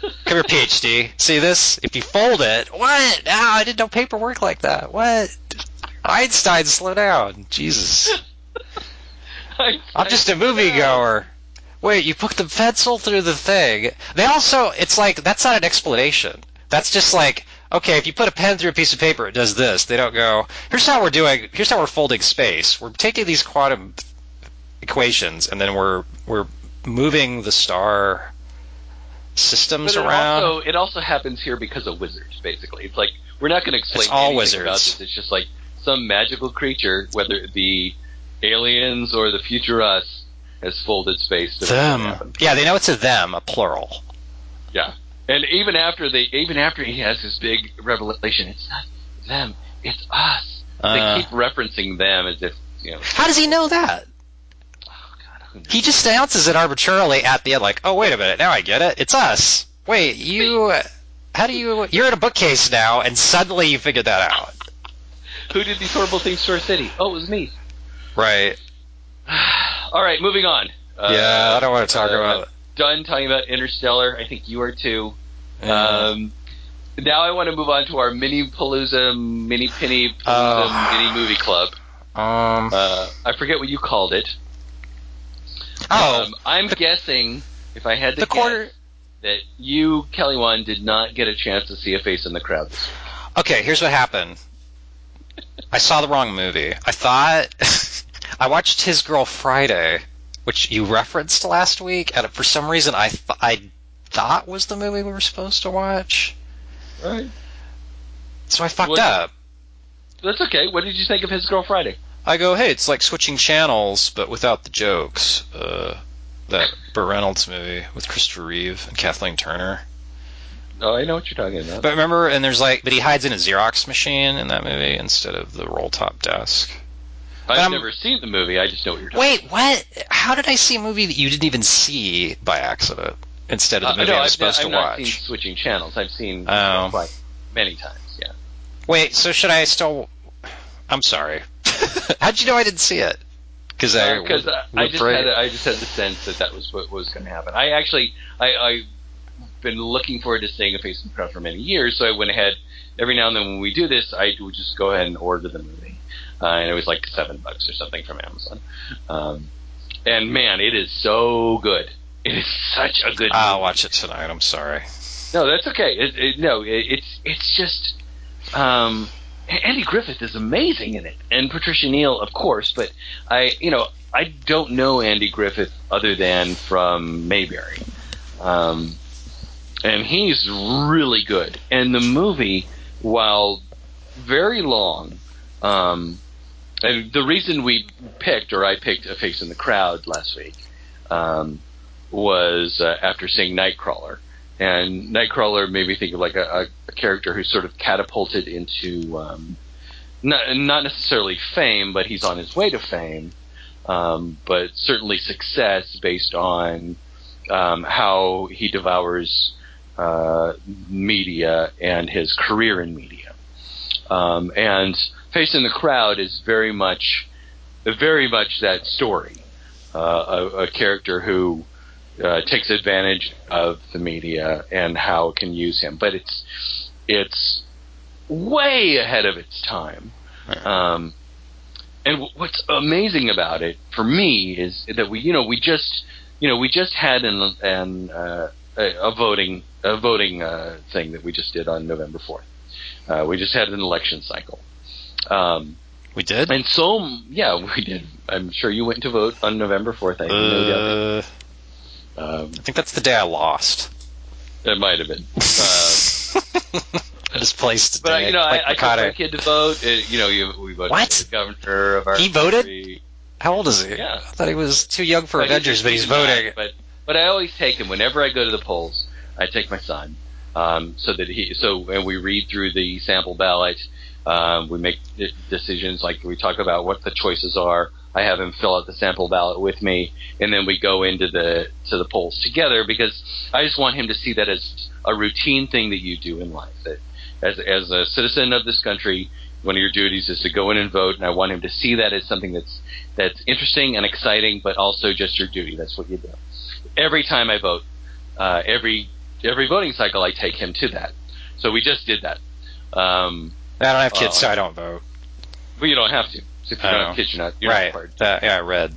Come here, PhD. See this? If you fold it, what? Ah, no, I didn't know paper worked like that. What? Einstein, slow down. Jesus. <laughs> I'm just a moviegoer. Wait, you put the pencil through the thing. They also, it's like, that's not an explanation. That's just like, okay, if you put a pen through a piece of paper, it does this. They don't go, here's how we're doing, here's how we're folding space. We're taking these quantum equations and then we're, we're moving the star systems But it around. also it also happens here because of wizards. Basically, it's like we're not going to explain It's all anything wizards. about this. It's just like some magical creature, whether it be aliens or the future us, has folded space to them. Yeah, they know it's a them, a plural. Yeah, and even after they, even after he has this big revelation, it's not them, it's us. Uh, they keep referencing them as if you know. How does he know that? Oh God. He just announces it arbitrarily at the end, like, "Oh, wait a minute, now I get it. It's us." Wait, you? How do you? You're in a bookcase now, and suddenly you figured that out, Who did these horrible things to our city? Oh, it was me. right? <sighs> All right, moving on. Uh, yeah, I don't want to talk uh, about. Done talking about Interstellar. I think you are too. Yeah. Um, now I want to move on to our mini palooza, mini penny palooza, Oh. mini movie club. um. Uh, I forget what you called it. oh, Um, I'm guessing if I had to the guess, quarter. that you, Kelly Wand, did not get a chance to see a face in the crowd. Okay, here's what happened. I saw the wrong movie. I thought <laughs> I watched His Girl Friday, which you referenced last week, and for some reason I th- I thought was the movie we were supposed to watch. Right. So I fucked What- up. That's okay. What did you think of His Girl Friday? I go, hey, it's like switching channels, but without the jokes. Uh, that Burt Reynolds movie with Christopher Reeve and Kathleen Turner. Oh, I know what you're talking about. But remember, and there's like, but he hides in a Xerox machine in that movie instead of the roll top desk. I've I'm- never seen the movie. I just know what you're talking Wait, what? How did I see a movie that you didn't even see by accident instead of the Uh, movie no, I was I've, supposed I've to not seen watch? switching channels. I've seen Oh. quite many times. Yeah. Wait, so should I still? I'm sorry. <laughs> How'd you know I didn't see it? Because I Uh, I would just had a, I just had the sense that that was what was going to happen. I actually I I've been looking forward to seeing a face in the crowd for many years, so I went ahead. Every now and then when we do this, I would just go ahead and order the movie, uh, and it was like seven bucks or something from Amazon. Um, and man, it is so good. It is such a good. I'll movie. watch it tonight. I'm sorry. No, that's okay. It, it, no, it, it's it's just um, Andy Griffith is amazing in it, and Patricia Neal, of course. But I, you know, I don't know Andy Griffith other than from Mayberry, um, and he's really good. And the movie, while very long, um, and the reason we picked, or I picked, a face in the crowd last week, um, was uh, after seeing Nightcrawler and Nightcrawler made me think of like a, a, character who's sort of catapulted into um, not, not necessarily fame, but he's on his way to fame, um, but certainly success based on um, how he devours uh, media and his career in media. Um, and Face in the Crowd is very much, very much that story. Uh, a, a character who uh, takes advantage of the media and how it can use him. But it's it's way ahead of its time. Um, and w- what's amazing about it for me is that we you know we just you know we just had an an uh, a, voting a voting uh, thing that we just did on November fourth. Uh, we just had an election cycle. Um, We did. and so, yeah, we did. I'm sure you went to vote on November 4th. I have no doubt. Uh, Um, I think that's the day I lost. It might have been. <laughs> Uh, Displaced. but I, you know, like I, I took my kid to vote. It, you know, you, we voted What? for the governor of our. He voted? country. How old is he? Yeah. I thought he was too young for But Avengers, did- but he he's did not, voting. But but I always take him whenever I go to the polls. I take my son, um, so that he so and we read through the sample ballot. Um, we make decisions like we talk about what the choices are. I have him fill out the sample ballot with me, and then we go into the to the polls together because I just want him to see that as a routine thing that you do in life. That as as a citizen of this country, one of your duties is to go in and vote, and I want him to see that as something that's that's interesting and exciting, but also just your duty. That's what you do. Every time I vote, uh, every every voting cycle, I take him to that. So we just did that. Um, I don't have kids, Oh. so I don't vote. but you don't have to. If you I don't know. have kids, you're not, you're not right. That, yeah, I read.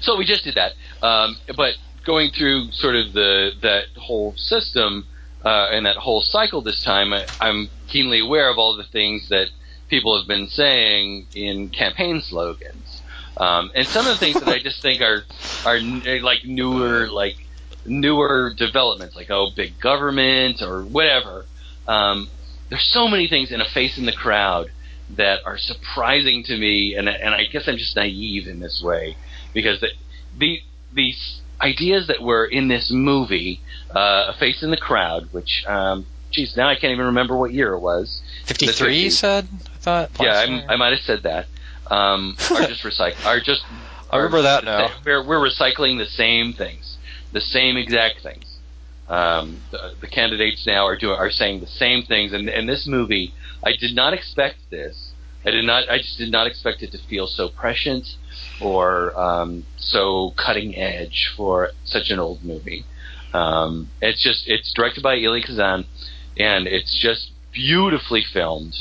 So we just did that. Um, but going through sort of the that whole system uh, and that whole cycle this time, I, I'm keenly aware of all the things that people have been saying in campaign slogans, um, and some of the things that I just think are are like newer like newer developments, like oh big government or whatever. Um, there's so many things in a face in the crowd that are surprising to me, and and I guess I'm just naive in this way because the the these ideas that were in this movie, uh, A Face in the Crowd, which um, geez, now I can't even remember what year it was. 53, you said? I thought. Yeah, I'm. I might have said that. Um, are <laughs> just recycle. Are just. I remember are that now. We're we're recycling the same things, the same exact things. Um, the, the candidates now are doing are saying the same things, and and this movie, I did not expect this. I did not. I just did not expect it to feel so prescient or um, so cutting edge for such an old movie. Um, it's just it's directed by Elia Kazan, and it's just beautifully filmed.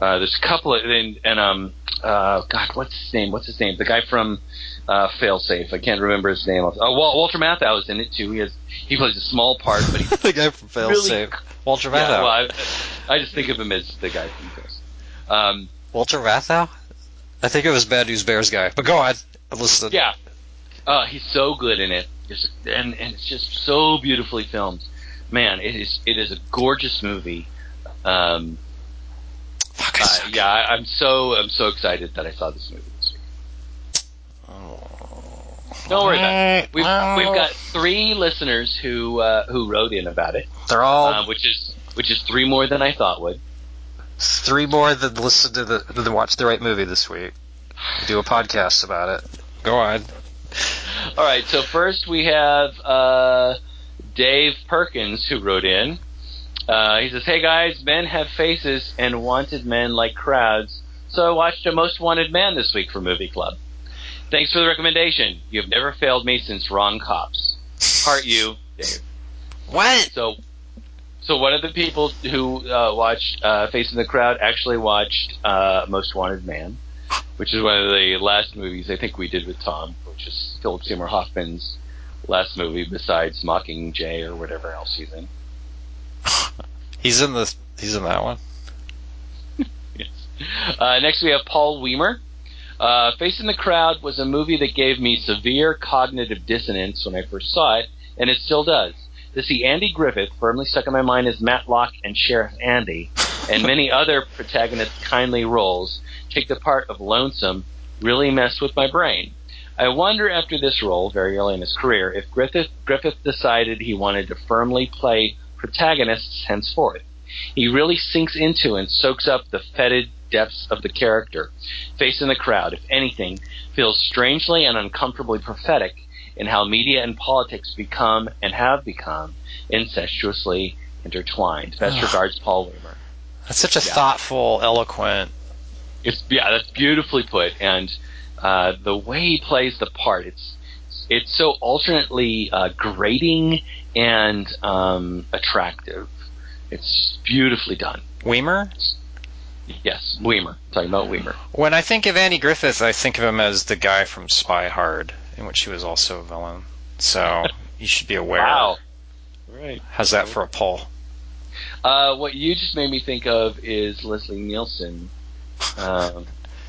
Uh, there's a couple of and, and um uh God what's his name what's his name the guy from uh, Failsafe I can't remember his name Wal- Walter Matthau is in it too he has he plays a small part but <laughs> he the guy from Really- Failsafe. Walter yeah, Matthau. well I, I just think of him as the guy from Failsafe. Um, Walter Matthau? I think it was Bad News Bears guy. But go on. listen. Yeah. Uh, he's so good in it. Just, and, and it's just so beautifully filmed. Man, it is it is a gorgeous movie. Um, Fuck, I uh, yeah, I, I'm so I'm so excited that I saw this movie. Don't worry about it. We've we've got three listeners who uh, who wrote in about it, They're all uh, which is which is three more than I thought would. three more that listen to the that watch the right movie this week. We do a podcast about it. Go on. All right, so first we have uh, Dave Perkins who wrote in. Uh, he says, "Hey guys, men have faces, and wanted men like crowds. So I watched a Most Wanted Man this week for Movie Club. Thanks for the recommendation. You've never failed me since Wrong Cops. Heart you, Dave. What? So, so one of the people who uh, watched uh, Face in the Crowd actually watched uh, Most Wanted Man, which is one of the last movies I think we did with Tom, which is Philip Seymour Hoffman's last movie besides Mockingjay or whatever else he's in. <gasps> He's in the. He's in that one. <laughs> Yes. Uh, next we have Paul Weimer. Uh, Face in the Crowd was a movie that gave me severe cognitive dissonance when I first saw it, and it still does. To see Andy Griffith firmly stuck in my mind as Matlock and Sheriff Andy, and <laughs> many other protagonists' kindly roles take the part of Lonesome really messed with my brain. I wonder after this role, very early in his career, if Griffith, Griffith decided he wanted to firmly play protagonists henceforth. He really sinks into and soaks up the fetid depths of the character. Face in the crowd, if anything, feels strangely and uncomfortably prophetic in how media and politics become and have become incestuously intertwined. Best regards, Paul Weimer. That's such a Yeah. thoughtful, eloquent. It's yeah, that's beautifully put, and uh, the way he plays the part, it's it's so alternately uh, grating and um, attractive. It's beautifully done. Weimer. Yes, Weimer. talking about Weimer. When I think of Andy Griffith, I think of him as the guy from Spy Hard, in which he was also a villain. So <laughs> you should be aware. Wow. Right. How's that for a poll? Uh, what you just made me think of is Leslie Nielsen, um,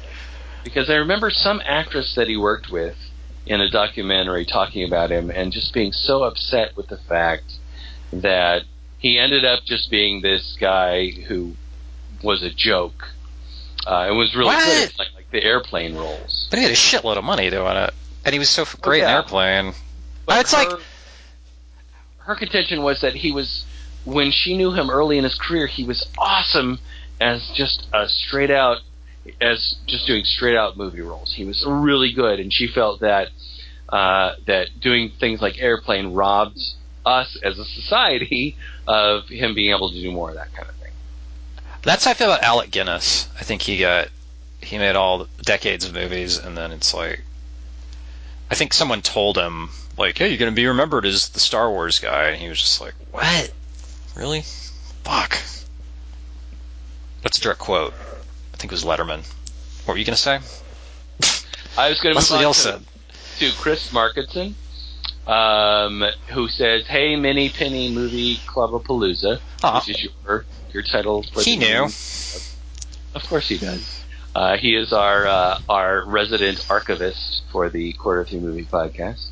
<laughs> because I remember some actress that he worked with in a documentary talking about him and just being so upset with the fact that he ended up just being this guy who was a joke. Uh, and was really What? good like, like the airplane roles. But he had a shitload of money doing it, and he was so great Oh, yeah. in Airplane. But It's like- her, her contention was that he was when she knew him early in his career, he was awesome as just a straight out as just doing straight out movie roles. He was really good, and she felt that uh, that doing things like Airplane robbed us as a society of him being able to do more of that kind of thing. That's how I feel about Alec Guinness. I think he got he made all decades of movies, and then it's like I think someone told him like, "Hey, you're gonna be remembered as the Star Wars guy," and he was just like, "What? Really? Fuck." That's a direct quote. I think it was Letterman. What were you gonna say? I was going to move Leslie on Nielsen. to, to Chris Markinson, um, who says, "Hey, Mini Penny Movie Club of Palooza, which is your your title." For He the knew. Of course, he does. Uh, he is our uh, our resident archivist for the Quarter Three Movie Podcast.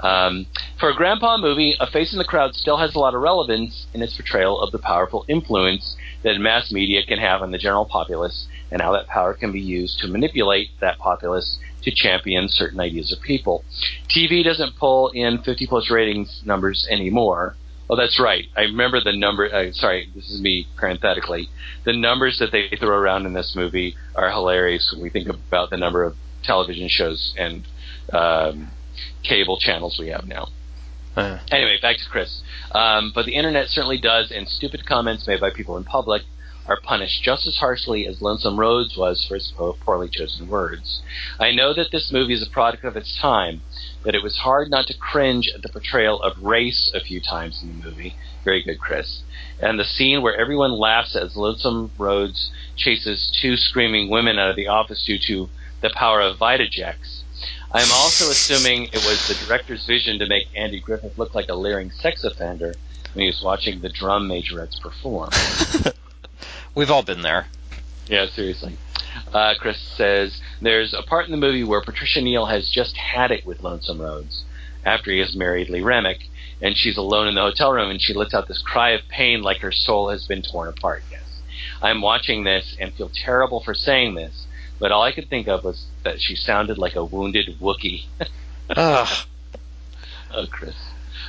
Um, for a grandpa movie, A Face in the Crowd still has a lot of relevance in its portrayal of the powerful influence that mass media can have on the general populace and how that power can be used to manipulate that populace to champion certain ideas of people. TV doesn't pull in 50 plus ratings numbers anymore. Oh, that's right. I remember the number. Uh, sorry, this is me parenthetically. The numbers that they throw around in this movie are hilarious when we think about the number of television shows and um, cable channels we have now. Uh, Anyway, back to Chris. Um, but the internet certainly does, and stupid comments made by people in public are punished just as harshly as Lonesome Rhodes was for his po- poorly chosen words. I know that this movie is a product of its time, but it was hard not to cringe at the portrayal of race a few times in the movie. Very good, Chris. And the scene where everyone laughs as Lonesome Rhodes chases two screaming women out of the office due to the power of Vitajex. I'm also assuming it was the director's vision to make Andy Griffith look like a leering sex offender when he was watching the drum majorettes perform. <laughs> we've all been there. Yeah, seriously. Uh, Chris says there's a part in the movie where Patricia Neal has just had it with Lonesome Rhodes after he has married Lee Remick, and she's alone in the hotel room, and she lets out this cry of pain like her soul has been torn apart. Yes, I'm watching this and feel terrible for saying this, but all I could think of was that she sounded like a wounded Wookiee. <laughs> Ugh. Oh, Chris.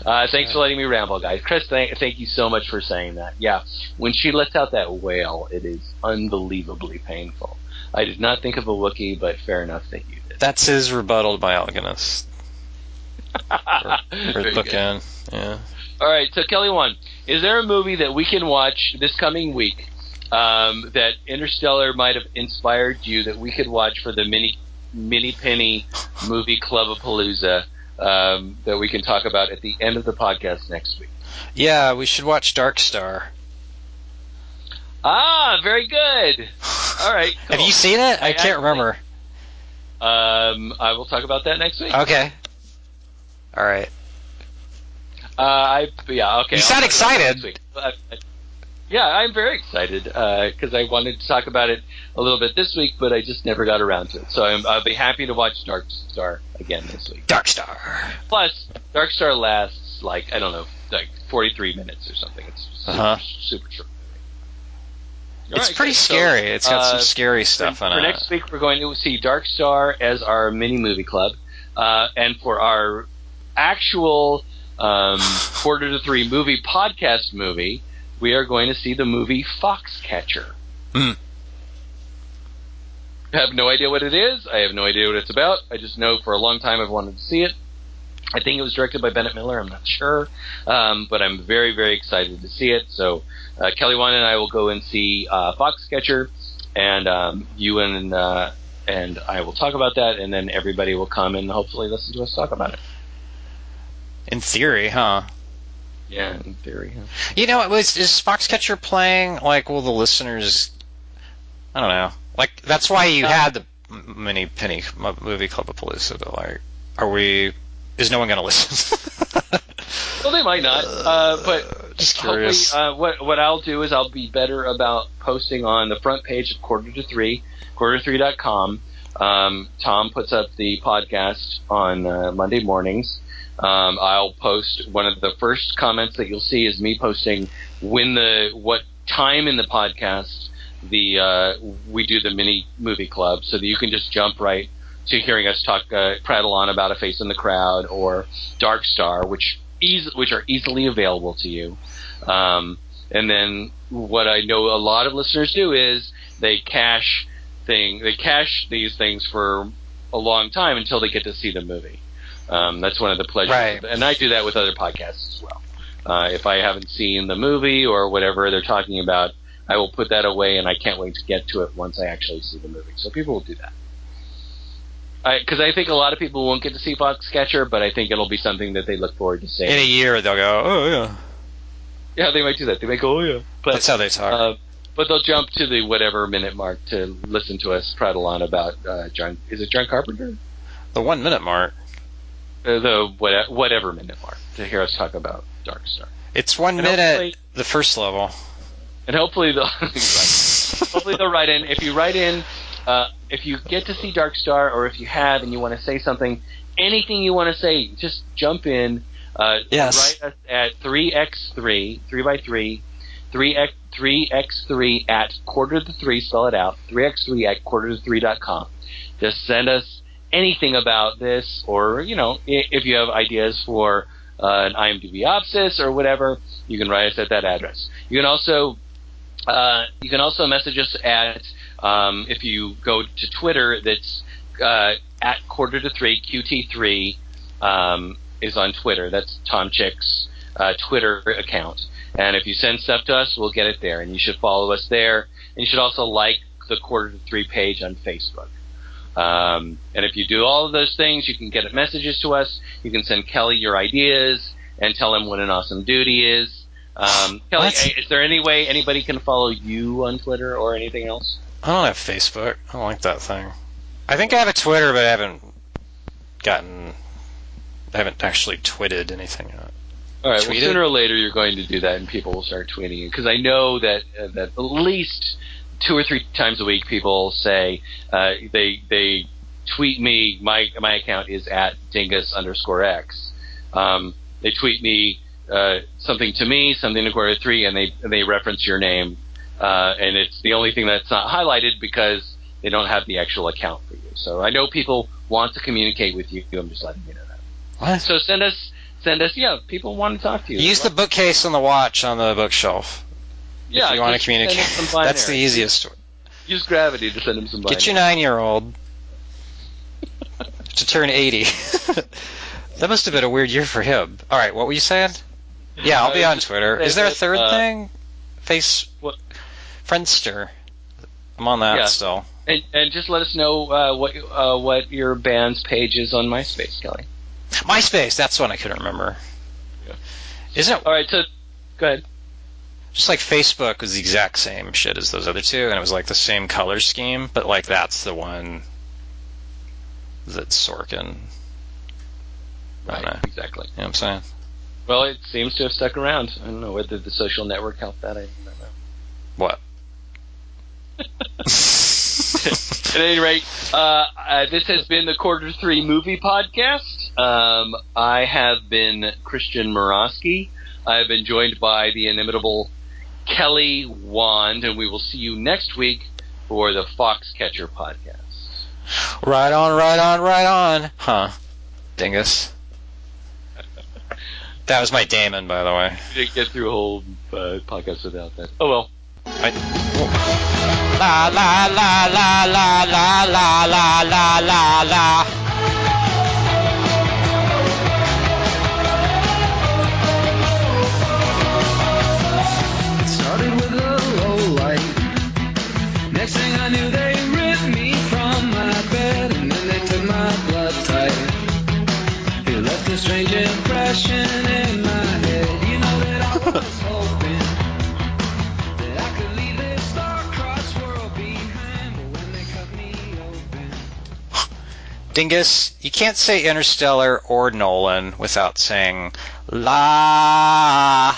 Uh, thanks for letting me ramble, guys. Chris, thank, thank you so much for saying that. Yeah, when she lets out that wail, it is unbelievably painful. I did not think of a Wookiee, but fair enough that you did. That's his rebuttal by my Alec Guinness. Or Very his good. bookend. Yeah. All right, so Kelly Wand, is there a movie that we can watch this coming week um, that Interstellar might have inspired you that we could watch for the mini mini penny movie club of Palooza um, that we can talk about at the end of the podcast next week? Yeah, we should watch Dark Star. Ah, very good. <laughs> All right, Have you seen it? I, I can't actually- remember. Um, I will talk about that next week. Okay. All right. Uh, I yeah okay. You I'll sound talk about that excited. Uh, yeah, I'm very excited because I wanted to talk about it a little bit this week, but I just never got around to it. So I'm, I'll be happy to watch Dark Star again this week. Dark Star. Plus, Dark Star lasts like I don't know, like 43 minutes or something. It's super, Uh-huh. super short. All It's right, pretty. So, scary. it's got some uh, scary stuff for, on for it. For next week, we're going to see Dark Star as our mini movie club, uh, and for our actual um, quarter to three movie podcast movie, we are going to see the movie Foxcatcher. Hmm. I have no idea what it is. I have no idea what it's about. I just know for a long time I've wanted to see it. I think it was directed by Bennett Miller. I'm not sure, um, but I'm very, very excited to see it. So uh, Kelly Wand and I will go and see uh, Foxcatcher, and um, you and uh, and I will talk about that, and then everybody will come and hopefully listen to us talk about it. In theory, huh? Yeah, in theory. yeah. You know, was is Foxcatcher playing? Like, will the listeners? I don't know. Like, that's why you Uh, had the m- mini penny m- movie club of Palooza. To like, are we? Is no one going to listen? <laughs> Well, they might not, uh, but just hopefully, curious. uh, what what I'll do is I'll be better about posting on the front page of Quarter to Three, quarter3.com. Um, Tom puts up the podcast on uh, Monday mornings. Um, I'll post one of the first comments that you'll see is me posting when the what time in the podcast the uh, we do the mini movie club, so that you can just jump right to hearing us talk uh, prattle on about a face in the crowd or Dark Star, which eas- which are easily available to you. Um, and then what I know a lot of listeners do is they cache thing they cache these things for a long time until they get to see the movie. Um, that's one of the pleasures, Right. and I do that with other podcasts as well. Uh, if I haven't seen the movie or whatever they're talking about, I will put that away, and I can't wait to get to it once I actually see the movie. So people will do that. Because I, think a lot of people won't get to see Foxcatcher, but I think it'll be something that they look forward to seeing. In a year, they'll go, oh yeah. yeah, they might do that. They might go, oh yeah. But That's how they talk. uh, but they'll jump to the whatever minute mark to listen to us prattle on about uh, John. Is it John Carpenter? the one minute mark. Uh, the what, whatever minute mark to hear us talk about Dark Star. It's one And minute, the first level. And hopefully they'll <laughs> hopefully they'll write in. If you write in, uh, if you get to see Dark Star, or if you have and you want to say something, anything you want to say, just jump in. Uh, Yes. Write us at three x three, three by three, three x three x three at quarter to three. Spell it out. Three x three at quarter to three dot com. Just send us anything about this, or you know, if you have ideas for uh, an IMDb Opsis or whatever, you can write us at that address. You can also uh, you can also message us at um, if you go to Twitter. That's uh, at quarter to three QT three um, is on Twitter. That's Tom Chick's uh, Twitter account. And if you send stuff to us, we'll get it there. And you should follow us there. And you should also like the quarter to three page on Facebook. Um, and if you do all of those things, you can get messages to us. You can send Kelly your ideas and tell him what an awesome duty is. Um, Kelly, is there any way anybody can follow you on Twitter or anything else? I don't have Facebook. I don't like that thing. I think I have a Twitter, but I haven't gotten. I haven't actually tweeted anything yet. All right. Well, sooner or later, you're going to do that, and people will start tweeting you because I know that uh, that at least two or three times a week, people say uh, they they tweet me. My my account is at dingus underscore x. Um, they tweet me uh, something to me, something to quarter three, and they and they reference your name, uh, and it's the only thing that's not highlighted because they don't have the actual account for you. So I know people want to communicate with you. I'm just letting you know that. What? So send us send us. Yeah, people want to talk to you. Use the bookcase on the watch on the bookshelf yeah, if you want to communicate. some That's the binary. easiest. Use gravity to send him some. Get your nine-year-old <laughs> to turn eighty. <laughs> that must have been a weird year for him. All right, what were you saying? Yeah, I'll be Uh, on Twitter. Is there a third uh, thing? Face What? Friendster. I'm on that Yeah. still. And, and just let us know uh, what uh, what your band's page is on MySpace, Kelly. MySpace. That's one I couldn't remember. Yeah. Isn't it All right, so go ahead. Just like Facebook was the exact same shit as those other two, and it was like the same color scheme, but like that's the one that Sorkin. Know. exactly. You know what I'm saying? Well, it seems to have stuck around. I don't know whether the social network helped that. I don't know. What? <laughs> <laughs> At any rate, uh, uh, this has been the Quarter Three Movie Podcast. Um, I have been Christian Morosky. I have been joined by the inimitable Kelly Wand, and we will see you next week for the Foxcatcher Podcast. right on, right on, right on. Huh. Dingus. <laughs> That was my Damon, by the way. You didn't get through a whole uh, podcast without that. Oh well. I, la la la la la la la la la la la. Dingus, you can't say Interstellar or Nolan without saying la.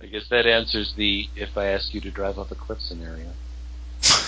I guess that answers the if I ask you to drive off a cliff scenario. <laughs>